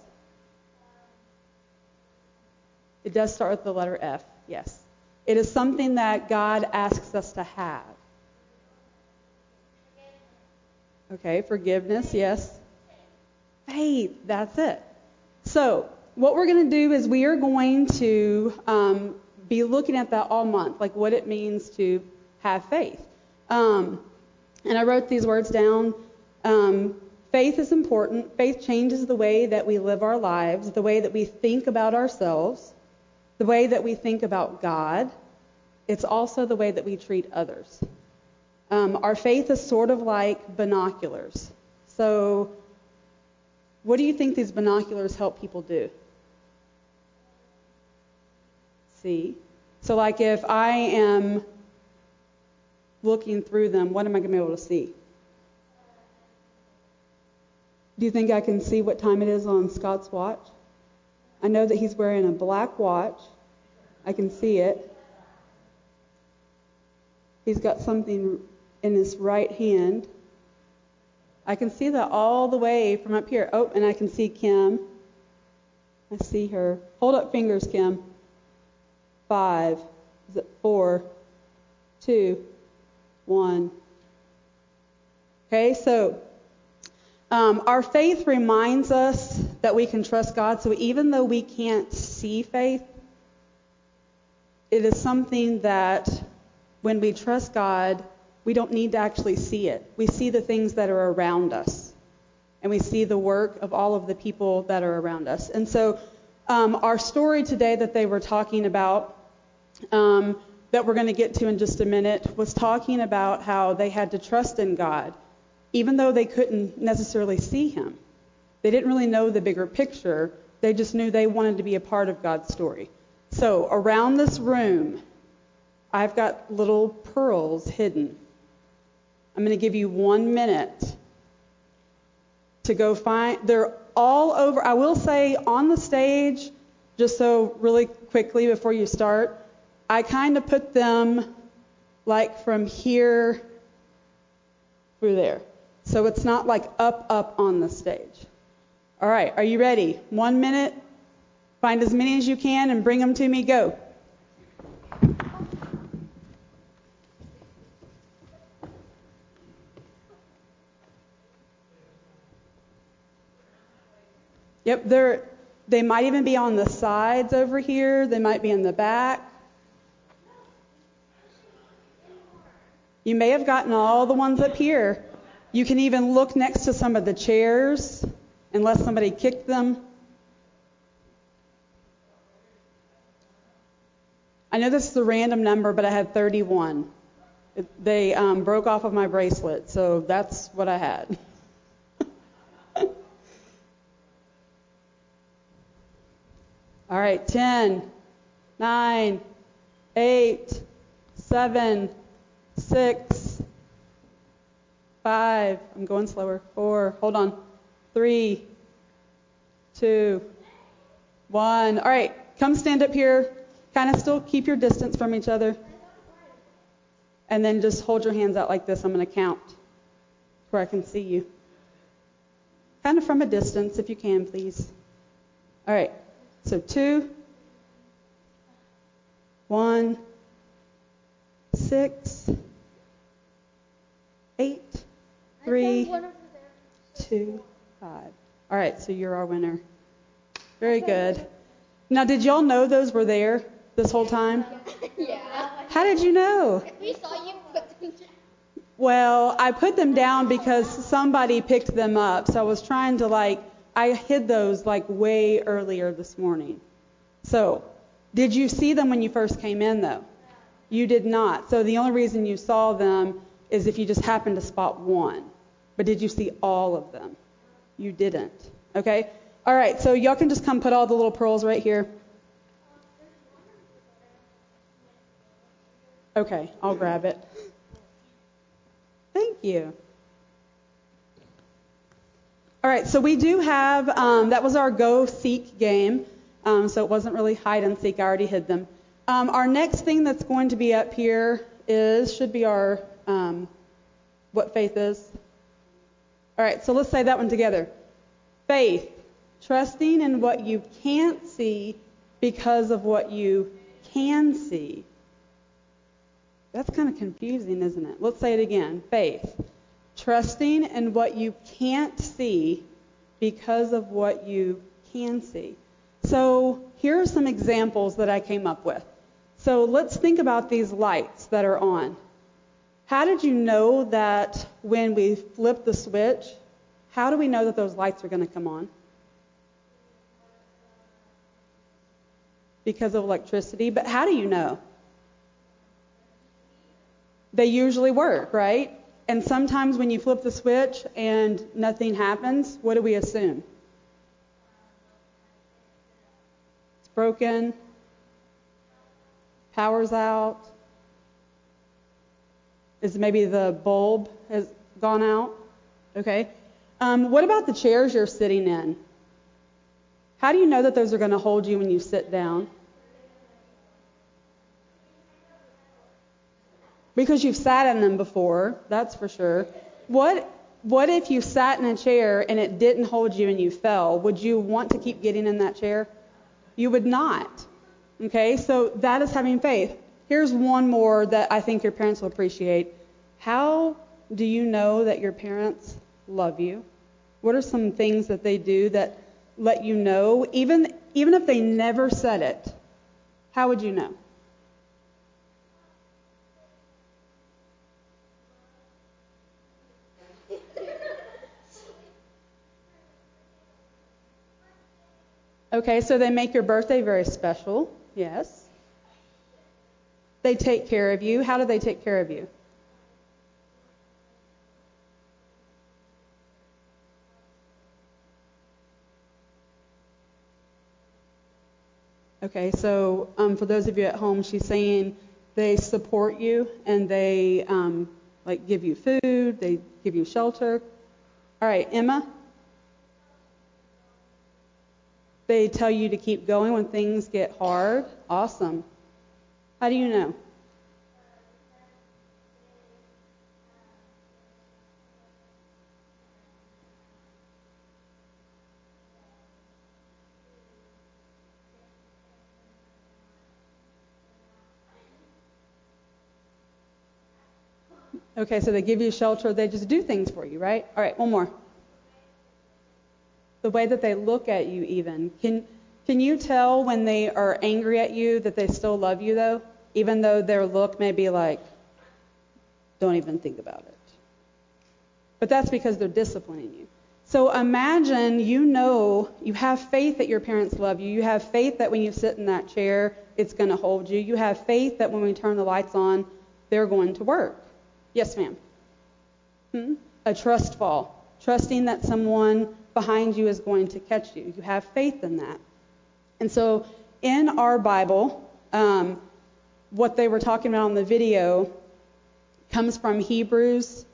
[SPEAKER 12] It does start with the letter F, yes. It is something that God asks us to have. Okay, forgiveness, yes. Faith, that's it. So, what we're going to do is we are going to um, be looking at that all month, like what it means to have faith. Um, and I wrote these words down. Um, faith is important. Faith changes the way that we live our lives, the way that we think about ourselves, the way that we think about God. It's also the way that we treat others. Um, our faith is sort of like binoculars. So, what do you think these binoculars help people do? See? So, like if I am looking through them, what am I going to be able to see? Do you think I can see what time it is on Scott's watch? I know that he's wearing a black watch. I can see it. He's got something in his right hand. I can see that all the way from up here. Oh, and I can see Kim. I see her. Hold up fingers, Kim. Five. Is it four? Okay, so um, our faith reminds us that we can trust God. So even though we can't see faith, it is something that when we trust God, we don't need to actually see it. We see the things that are around us, and we see the work of all of the people that are around us. And so, um, our story today that they were talking about, um, that we're going to get to in just a minute, was talking about how they had to trust in God, even though they couldn't necessarily see Him. They didn't really know the bigger picture. They just knew they wanted to be a part of God's story. So, around this room, I've got little pearls hidden. I'm going to give you one minute to go find. They're all over. I will say on the stage, just so really quickly before you start, I kind of put them like from here through there. So it's not like up, up on the stage. All right, are you ready? One minute. Find as many as you can and bring them to me. Go. Yep, they're, they might even be on the sides over here. They might be in the back. You may have gotten all the ones up here. You can even look next to some of the chairs, unless somebody kicked them. I know this is a random number, but I had 31. It, they um, broke off of my bracelet, so that's what I had. All right, 10, 9, 8, 7, 6, 5, I'm going slower, 4, hold on, 3, 2, 1. All right, come stand up here. Kind of still keep your distance from each other. And then just hold your hands out like this. I'm going to count where I can see you. Kind of from a distance, if you can, please. All right. So two, one, six, eight, three, two, five. All right, so you're our winner. Very good. Now, did y'all know those were there this whole time?
[SPEAKER 13] Yeah.
[SPEAKER 12] How did you know?
[SPEAKER 13] We saw you put them down.
[SPEAKER 12] Well, I put them down because somebody picked them up. So I was trying to like I hid those like way earlier this morning. So, did you see them when you first came in though? You did not. So the only reason you saw them is if you just happened to spot one. But did you see all of them? You didn't. Okay? All right, so y'all can just come put all the little pearls right here. Okay, I'll grab it. Thank you. All right, so we do have, um, that was our go seek game. Um, so it wasn't really hide and seek, I already hid them. Um, our next thing that's going to be up here is, should be our, um, what faith is. All right, so let's say that one together. Faith, trusting in what you can't see because of what you can see. That's kind of confusing, isn't it? Let's say it again. Faith, Trusting in what you can't see because of what you can see. So here are some examples that I came up with. So let's think about these lights that are on. How did you know that when we flip the switch, how do we know that those lights are going to come on? Because of electricity. But how do you know? They usually work, right? And sometimes when you flip the switch and nothing happens, what do we assume? It's broken, power's out, is maybe the bulb has gone out. Okay. Um, what about the chairs you're sitting in? How do you know that those are going to hold you when you sit down? Because you've sat in them before, that's for sure. What what if you sat in a chair and it didn't hold you and you fell? Would you want to keep getting in that chair? You would not. Okay? So that is having faith. Here's one more that I think your parents will appreciate. How do you know that your parents love you? What are some things that they do that let you know even even if they never said it? How would you know? Okay, so they make your birthday very special. Yes. They take care of you. How do they take care of you? Okay, so um, for those of you at home, she's saying they support you and they um, like give you food, they give you shelter. All right, Emma. They tell you to keep going when things get hard. Awesome. How do you know? Okay, so they give you shelter, they just do things for you, right? All right, one more. The way that they look at you, even. Can, can you tell when they are angry at you that they still love you, though? Even though their look may be like, don't even think about it. But that's because they're disciplining you. So imagine you know, you have faith that your parents love you. You have faith that when you sit in that chair, it's going to hold you. You have faith that when we turn the lights on, they're going to work. Yes, ma'am. Hmm? A trust fall. Trusting that someone behind you is going to catch you. You have faith in that. And so in our Bible, um, what they were talking about in the video comes from Hebrews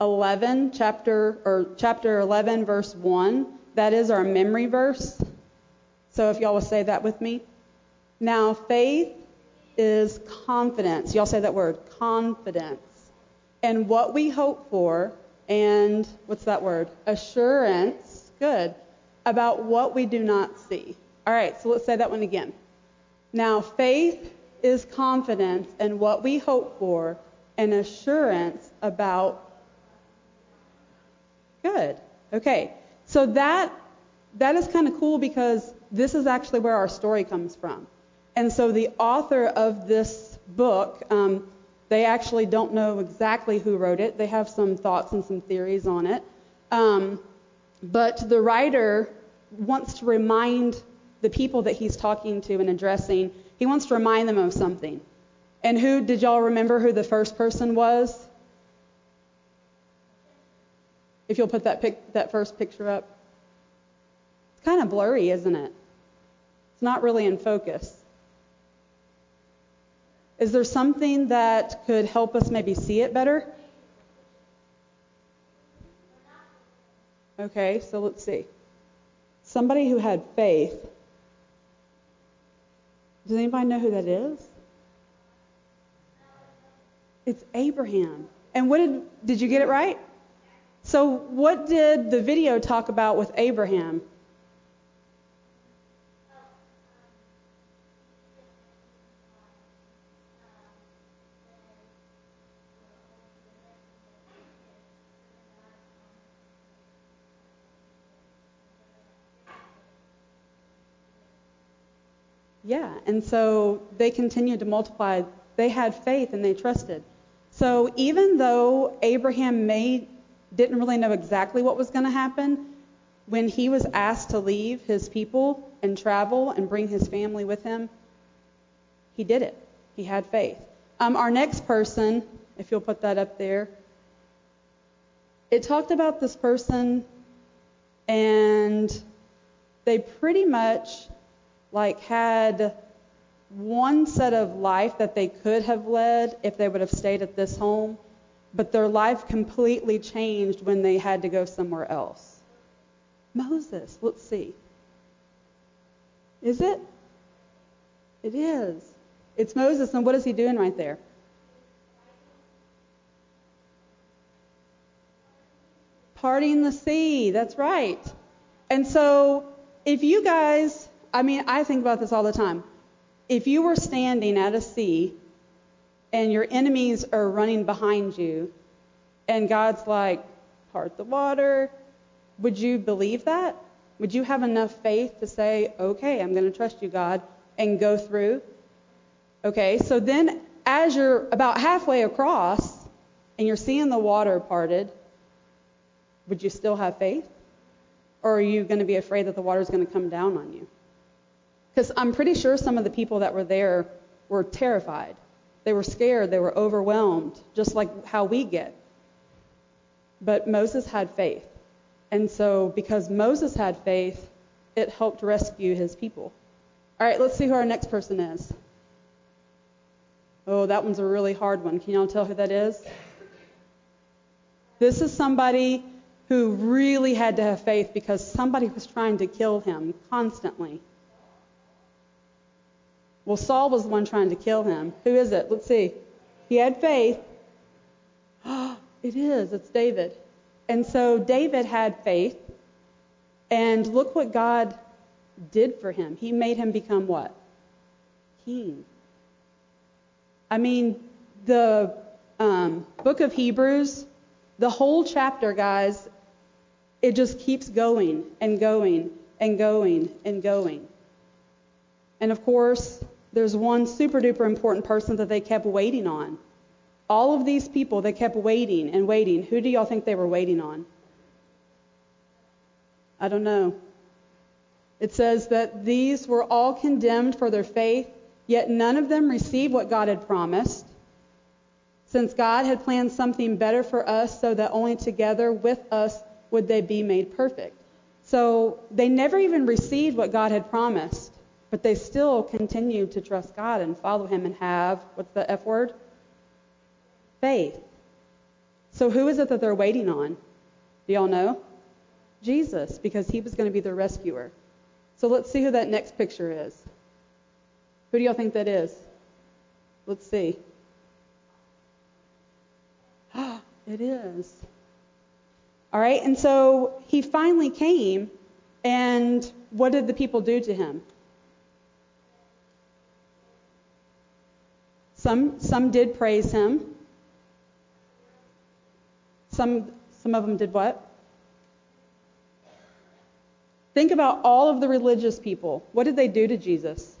[SPEAKER 12] 11, chapter or chapter 11, verse 1. That is our memory verse. So if y'all will say that with me. Now, faith is confidence. Y'all say that word, confidence. And what we hope for, and what's that word? Assurance, good, about what we do not see. All right, so let's say that one again. Now, faith is confidence in what we hope for and assurance about good. Okay. So that that is kind of cool because this is actually where our story comes from. And so the author of this book, um, they actually don't know exactly who wrote it. They have some thoughts and some theories on it. Um, but the writer wants to remind the people that he's talking to and addressing, he wants to remind them of something. And who did y'all remember who the first person was? If you'll put that pic, that first picture up. It's kind of blurry, isn't it? It's not really in focus. Is there something that could help us maybe see it better? Okay, so let's see. Somebody who had faith. Does anybody know who that is? It's Abraham. And what did did you get it right? So what did the video talk about with Abraham? Yeah, and so they continued to multiply. They had faith and they trusted. So even though Abraham may didn't really know exactly what was going to happen, when he was asked to leave his people and travel and bring his family with him, he did it. He had faith. Um, our next person, if you'll put that up there, it talked about this person, and they pretty much like had one set of life that they could have led if they would have stayed at this home, but their life completely changed when they had to go somewhere else. Moses, let's see. Is it? It is. It's Moses, and what is he doing right there? Parting the sea, that's right. And so, if you guys, I mean, I think about this all the time. If you were standing at a sea and your enemies are running behind you, and God's like, part the water, would you believe that? Would you have enough faith to say, okay, I'm going to trust you, God, and go through? Okay, so then as you're about halfway across and you're seeing the water parted, would you still have faith? Or are you going to be afraid that the water's going to come down on you? Because I'm pretty sure some of the people that were there were terrified. They were scared. They were overwhelmed, just like how we get. But Moses had faith. And so, because Moses had faith, it helped rescue his people. All right, let's see who our next person is. Oh, that one's a really hard one. Can y'all tell who that is? This is somebody who really had to have faith because somebody was trying to kill him constantly. Well, Saul was the one trying to kill him. Who is it? Let's see. He had faith. it is. It's David. And so David had faith. And look what God did for him. He made him become what? King. I mean, the um, book of Hebrews, the whole chapter, guys, it just keeps going and going and going and going. And of course, there's one super duper important person that they kept waiting on. All of these people, they kept waiting and waiting. Who do y'all think they were waiting on? I don't know. It says that these were all condemned for their faith, yet none of them received what God had promised, since God had planned something better for us so that only together with us would they be made perfect. So they never even received what God had promised, but they still continued to trust God and follow Him and have, what's the F word? Faith. So who is it that they're waiting on? Do y'all know? Jesus, because He was going to be their rescuer. So let's see who that next picture is. Who do y'all think that is? Let's see. Ah, it is. All right, and so he finally came, and what did the people do to him? Some, some did praise him. Some, some of them did what? Think about all of the religious people. What did they do to Jesus?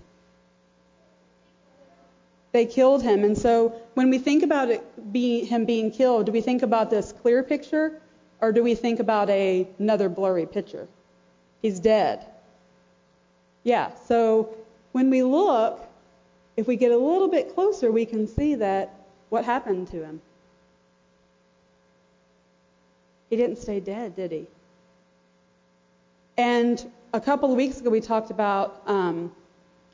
[SPEAKER 12] They killed him. And so when we think about being, him being killed, do we think about this clear picture or do we think about a, another blurry picture? He's dead. Yeah, so when we look, if we get a little bit closer, we can see that what happened to him. He didn't stay dead, did he? And a couple of weeks ago, we talked about um,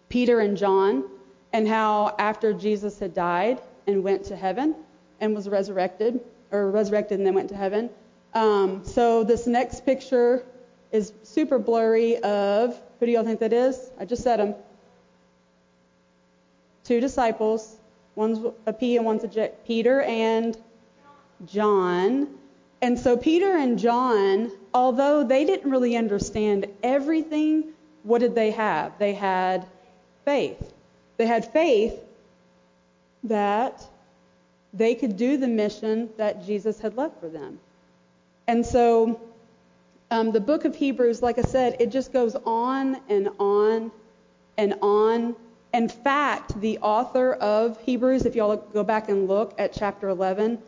[SPEAKER 12] Peter and John and how after Jesus had died and went to heaven and was resurrected, or resurrected and then went to heaven. Um, so this next picture is super blurry of, who do y'all think that is? I just said them. Two disciples. One's a P and one's a J. Peter and John. And so Peter and John, although they didn't really understand everything, what did they have? They had faith. They had faith that they could do the mission that Jesus had left for them. And so um, the book of Hebrews, like I said, it just goes on and on and on. In fact, the author of Hebrews, if y'all go back and look at chapter 11,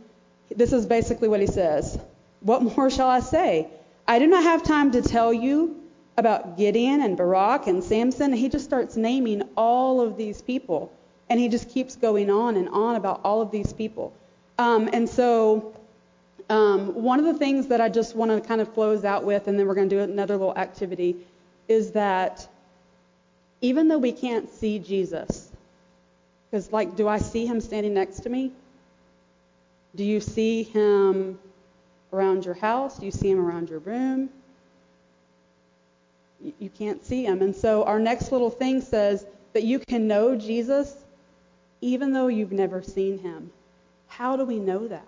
[SPEAKER 12] this is basically what he says. What more shall I say? I do not have time to tell you about Gideon and Barak and Samson. He just starts naming all of these people. And he just keeps going on and on about all of these people. Um, and so, um, one of the things that I just want to kind of close out with, and then we're going to do another little activity, is that even though we can't see Jesus, because, like, do I see him standing next to me? Do you see him around your house? Do you see him around your room? You can't see him. And so our next little thing says that you can know Jesus even though you've never seen him. How do we know that?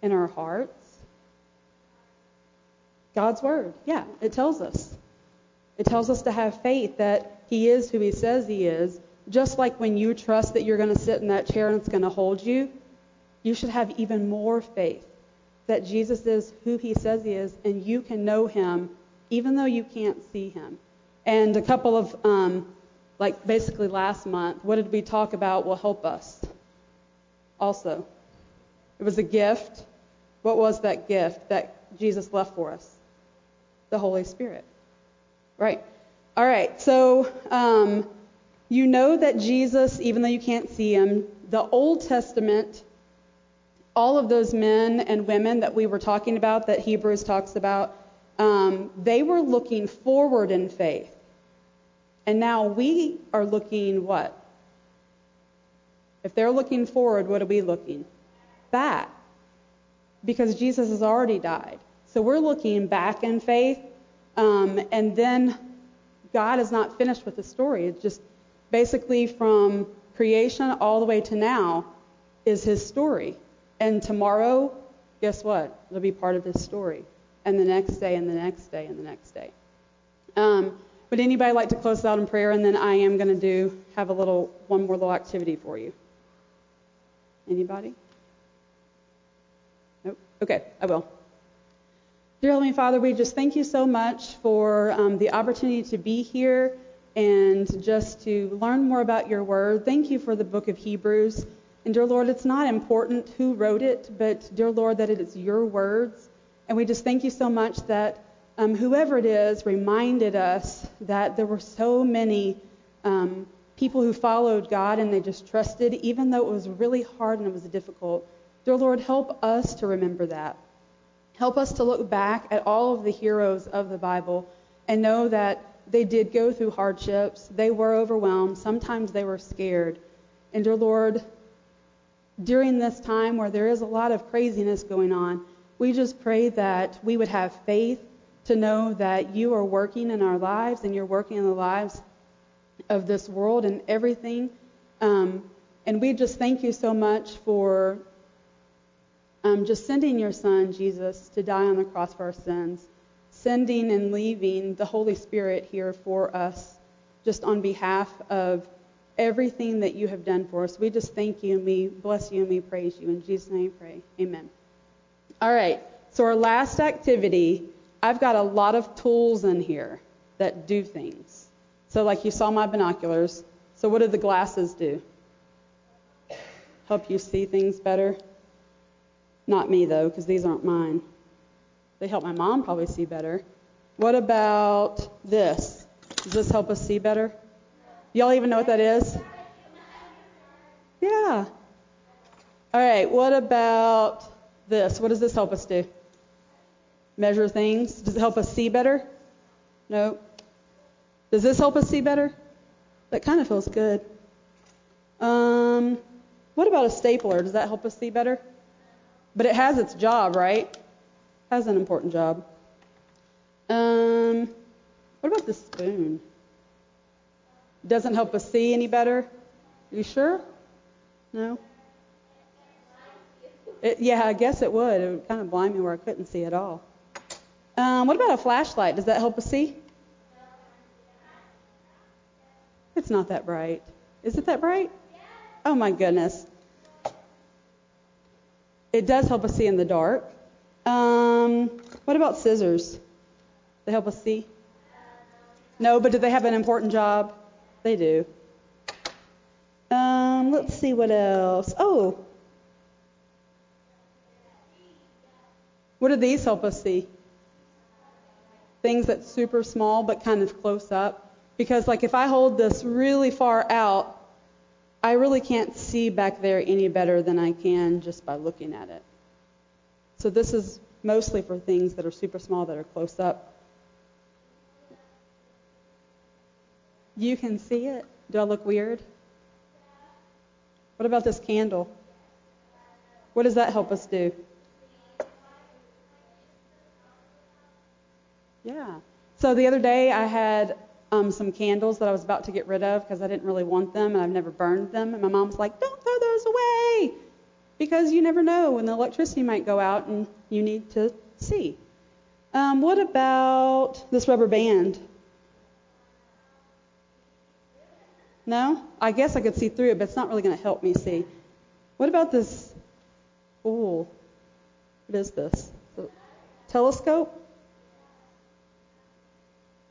[SPEAKER 12] In our hearts? God's word. Yeah, it tells us. It tells us to have faith that he is who he says he is. Just like when you trust that you're going to sit in that chair and it's going to hold you, you should have even more faith that Jesus is who he says he is and you can know him even though you can't see him. And a couple of, um, like basically last month, what did we talk about will help us? Also, it was a gift. What was that gift that Jesus left for us? The Holy Spirit. Right. All right. So, um, you know that Jesus, even though you can't see him, the Old Testament, all of those men and women that we were talking about, that Hebrews talks about, um, they were looking forward in faith. And now we are looking what? If they're looking forward, what are we looking? Back. Because Jesus has already died. So we're looking back in faith. Um, and then God is not finished with the story. It's just basically from creation all the way to now is his story. And tomorrow, guess what? It'll be part of his story. And the next day, and the next day, and the next day. Um, would anybody like to close out in prayer? And then I am going to do have a little one more little activity for you. Anybody? Nope. Okay, I will. Dear Heavenly Father, we just thank you so much for um, the opportunity to be here and just to learn more about your word. Thank you for the book of Hebrews. And dear Lord, it's not important who wrote it, but dear Lord, that it is your words. And we just thank you so much that um, whoever it is reminded us that there were so many um, people who followed God and they just trusted, even though it was really hard and it was difficult. Dear Lord, help us to remember that. Help us to look back at all of the heroes of the Bible and know that they did go through hardships. They were overwhelmed. Sometimes they were scared. And dear Lord, during this time where there is a lot of craziness going on, we just pray that we would have faith to know that you are working in our lives and you're working in the lives of this world and everything. Um, and we just thank you so much for um, just sending your son, Jesus, to die on the cross for our sins, sending and leaving the Holy Spirit here for us, just on behalf of everything that you have done for us. We just thank you and we bless you and we praise you. In Jesus' name we pray. Amen. All right. So our last activity I've got a lot of tools in here that do things. So, like you saw my binoculars. So, what do the glasses do? Help you see things better? Not me, though, because these aren't mine. They help my mom probably see better. What about this? Does this help us see better? Y'all even know what that is? Yeah. All right, what about this? What does this help us do? measure things? Does it help us see better? No. Does this help us see better? That kind of feels good. Um, what about a stapler? Does that help us see better? But it has its job, right? It Has an important job. Um, what about the spoon? Doesn't help us see any better? You sure? No? It, yeah, I guess it would. It would kind of blind me where I couldn't see at all. Um, what about a flashlight? Does that help us see? It's not that bright. Is it that bright? Oh my goodness. It does help us see in the dark. Um, what about scissors? They help us see? No, but do they have an important job? They do. Um, let's see what else. Oh. What do these help us see? Things that's super small but kind of close up. Because like if I hold this really far out, I really can't see back there any better than I can just by looking at it. So this is mostly for things that are super small that are close up. You can see it. Do I look weird? What about this candle? What does that help us do? Yeah. So the other day I had um, some candles that I was about to get rid of because I didn't really want them and I've never burned them. And my mom was like, don't throw those away because you never know when the electricity might go out and you need to see. Um, what about this rubber band? No? I guess I could see through it, but it's not really going to help me see. What about this? Oh, what is this? The telescope?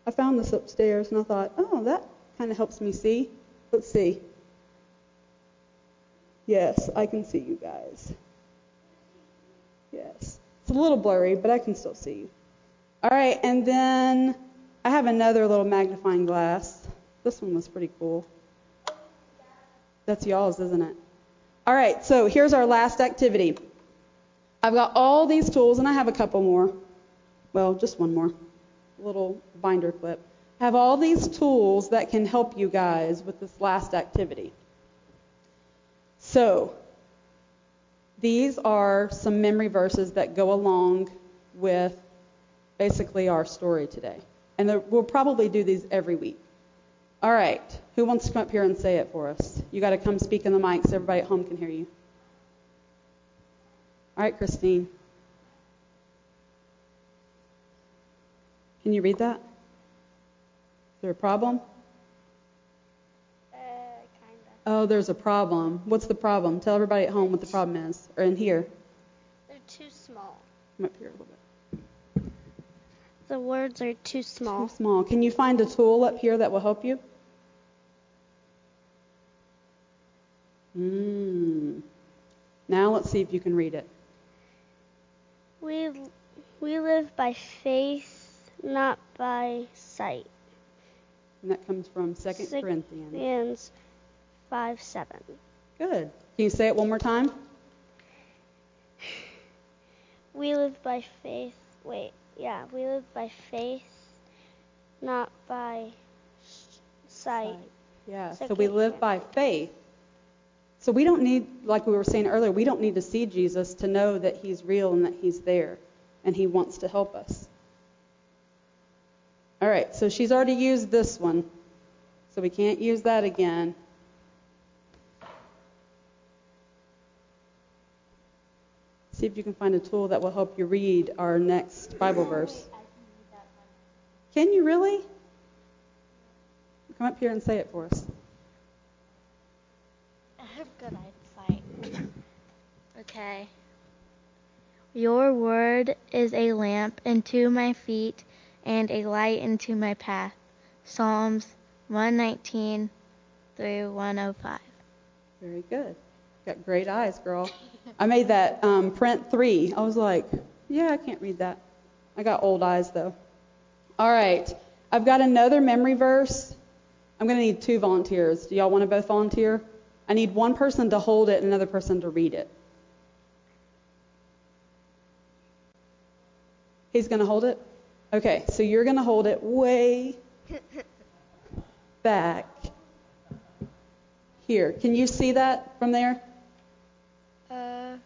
[SPEAKER 12] I found this upstairs and I thought, oh, that kind of helps me see. Let's see. Yes, I can see you guys. Yes. It's a little blurry, but I can still see you. All right, and then I have another little magnifying glass. This one was pretty cool. That's y'all's, isn't it? All right, so here's our last activity. I've got all these tools, and I have a couple more. Well, just one more. Little binder clip. Have all these tools that can help you guys with this last activity. So, these are some memory verses that go along with basically our story today. And we'll probably do these every week. All right. Who wants to come up here and say it for us? You got to come speak in the mic so everybody at home can hear you. All right, Christine. Can you read that? Is there a problem?
[SPEAKER 13] Uh, kinda.
[SPEAKER 12] Oh, there's a problem. What's the problem? Tell everybody at home what the problem is. Or in here.
[SPEAKER 13] They're too small.
[SPEAKER 12] Come up here a little bit.
[SPEAKER 13] The words are too small.
[SPEAKER 12] Too small. Can you find a tool up here that will help you? Mm. Now let's see if you can read it.
[SPEAKER 13] We we live by faith, not by sight.
[SPEAKER 12] And that comes from 2 Corinthians.
[SPEAKER 13] Corinthians 5 7.
[SPEAKER 12] Good. Can you say it one more time?
[SPEAKER 13] We live by faith. Wait, yeah, we live by faith, not by sight.
[SPEAKER 12] Yeah, so
[SPEAKER 13] Second
[SPEAKER 12] we live by faith. So we don't need, like we were saying earlier, we don't need to see Jesus to know that he's real and that he's there and he wants to help us. All right, so she's already used this one, so we can't use that again. See if you can find a tool that will help you read our next Bible verse. Can you really? Come up here and say it for us.
[SPEAKER 14] I have good eyesight. Okay. Your word is a lamp unto my feet and a light into my path. Psalms 119 through 105.
[SPEAKER 12] Very good. Got great eyes, girl. I made that um, print three. I was like, yeah, I can't read that. I got old eyes though. All right. I've got another memory verse. I'm going to need two volunteers. Do y'all want to both volunteer? I need one person to hold it and another person to read it. He's going to hold it? Okay, so you're going to hold it way back here. Can you see that from there?
[SPEAKER 14] Uh,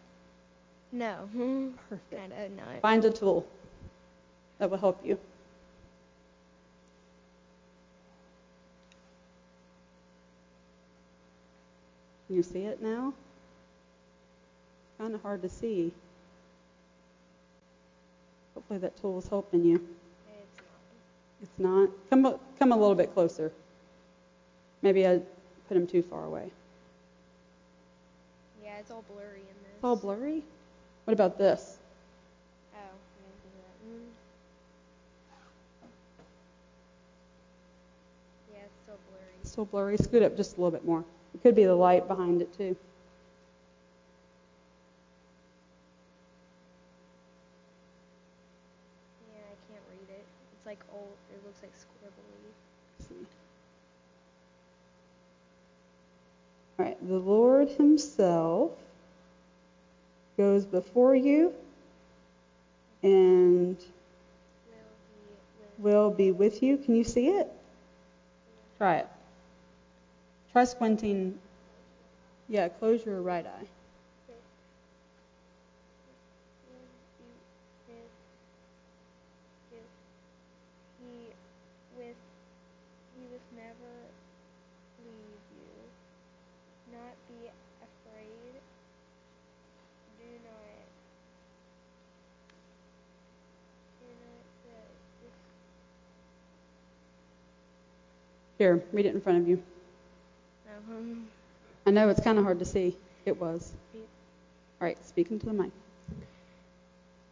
[SPEAKER 14] no.
[SPEAKER 12] Perfect.
[SPEAKER 14] Don't.
[SPEAKER 12] Find a tool that will help you. Can you see it now? Kind of hard to see. Hopefully that tool is helping you. It's not. Come a- come a little bit closer. Maybe I put him too far away.
[SPEAKER 14] Yeah, it's all blurry in this.
[SPEAKER 12] It's all blurry. What about this?
[SPEAKER 14] Oh, I didn't do that. Mm.
[SPEAKER 12] still blurry? Scoot up just a little bit more. It could be the light behind it too.
[SPEAKER 14] Yeah, I can't read it. It's like old. It looks like scribbly.
[SPEAKER 12] All right, the Lord Himself goes before you and will be with you. Can you see it? Try it. Try squinting. Yeah, close your right eye.
[SPEAKER 14] He with he with never leave you. Not be afraid. Do not do not uh, dis-
[SPEAKER 12] Here, read it in front of you.
[SPEAKER 14] um,
[SPEAKER 12] I know it's kind of hard to see. It was. All right, speaking to the mic.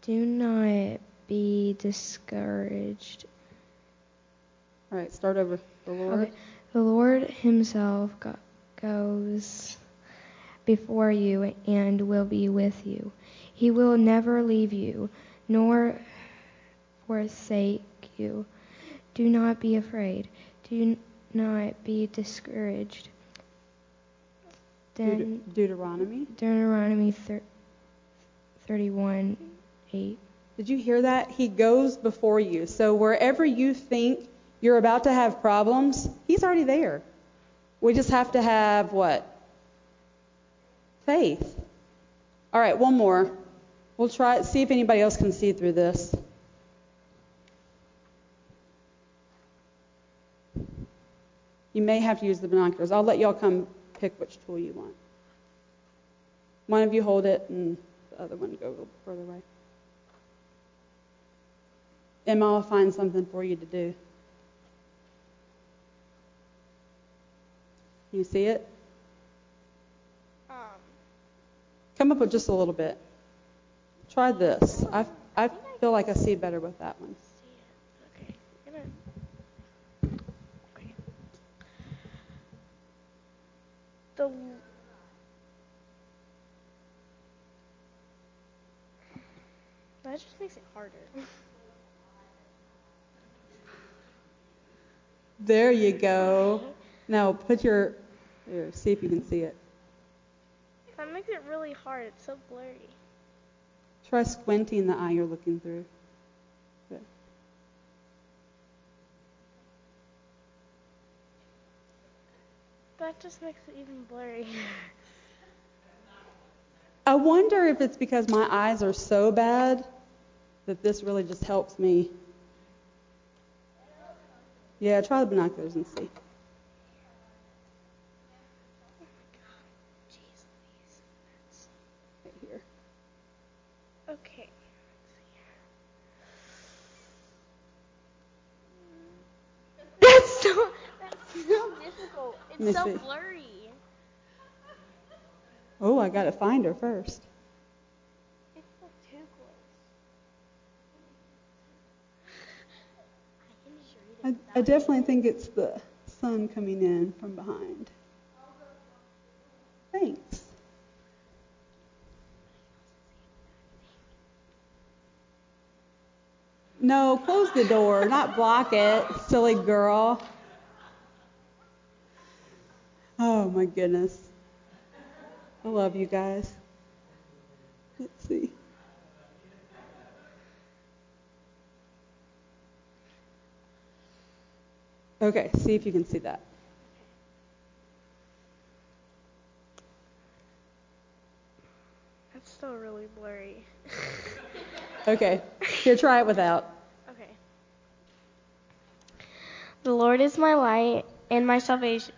[SPEAKER 14] Do not be discouraged.
[SPEAKER 12] All right, start over. The Lord.
[SPEAKER 14] Okay. The Lord Himself go- goes before you and will be with you. He will never leave you nor forsake you. Do not be afraid. Do not be discouraged. Then
[SPEAKER 12] Deut- Deuteronomy.
[SPEAKER 14] Deuteronomy thir- 31 8.
[SPEAKER 12] Did you hear that? He goes before you. So wherever you think you're about to have problems, He's already there. We just have to have what? Faith. All right, one more. We'll try see if anybody else can see through this. You may have to use the binoculars. I'll let y'all come pick which tool you want. One of you hold it and the other one go a little further away. Emma will find something for you to do. You see it?
[SPEAKER 14] Um,
[SPEAKER 12] Come up with just a little bit. Try this. I, I feel like I see better with that one.
[SPEAKER 14] okay. Gonna- okay. The that just makes it harder.
[SPEAKER 12] There you go. Now put your, here, see if you can see it.
[SPEAKER 14] That makes it really hard. It's so blurry.
[SPEAKER 12] Try squinting the eye you're looking through.
[SPEAKER 14] That just makes it even blurry.
[SPEAKER 12] I wonder if it's because my eyes are so bad that this really just helps me. Yeah, try the binoculars and see. Right here.
[SPEAKER 14] Okay. That's so that's so difficult.
[SPEAKER 12] Let me
[SPEAKER 14] It's so blurry.
[SPEAKER 12] Oh, I got to find her first.
[SPEAKER 14] It's too close. I can just read it.
[SPEAKER 12] I, I definitely think it's the sun coming in from behind. Thanks. No, close the door, not block it, silly girl. Oh my goodness. I love you guys. Let's see. Okay, see if you can see that.
[SPEAKER 14] That's still really blurry.
[SPEAKER 12] Okay, here, try it without.
[SPEAKER 14] Okay. The Lord is my light and my salvation.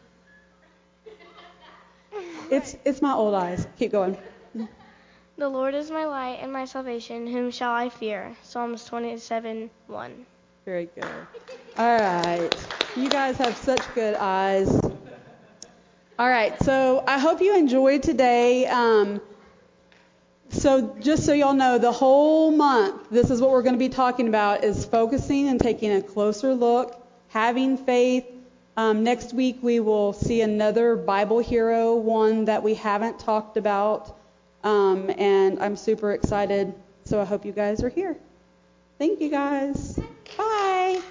[SPEAKER 12] It's it's my old eyes. Keep going.
[SPEAKER 14] The Lord is my light and my salvation. Whom shall I fear? Psalms 27 1.
[SPEAKER 12] Very good. All right. You guys have such good eyes. All right. So I hope you enjoyed today. Um, so just so y'all know, the whole month, this is what we're going to be talking about: is focusing and taking a closer look, having faith, Um, next week, we will see another Bible hero, one that we haven't talked about. Um, and I'm super excited. So I hope you guys are here. Thank you guys. Bye.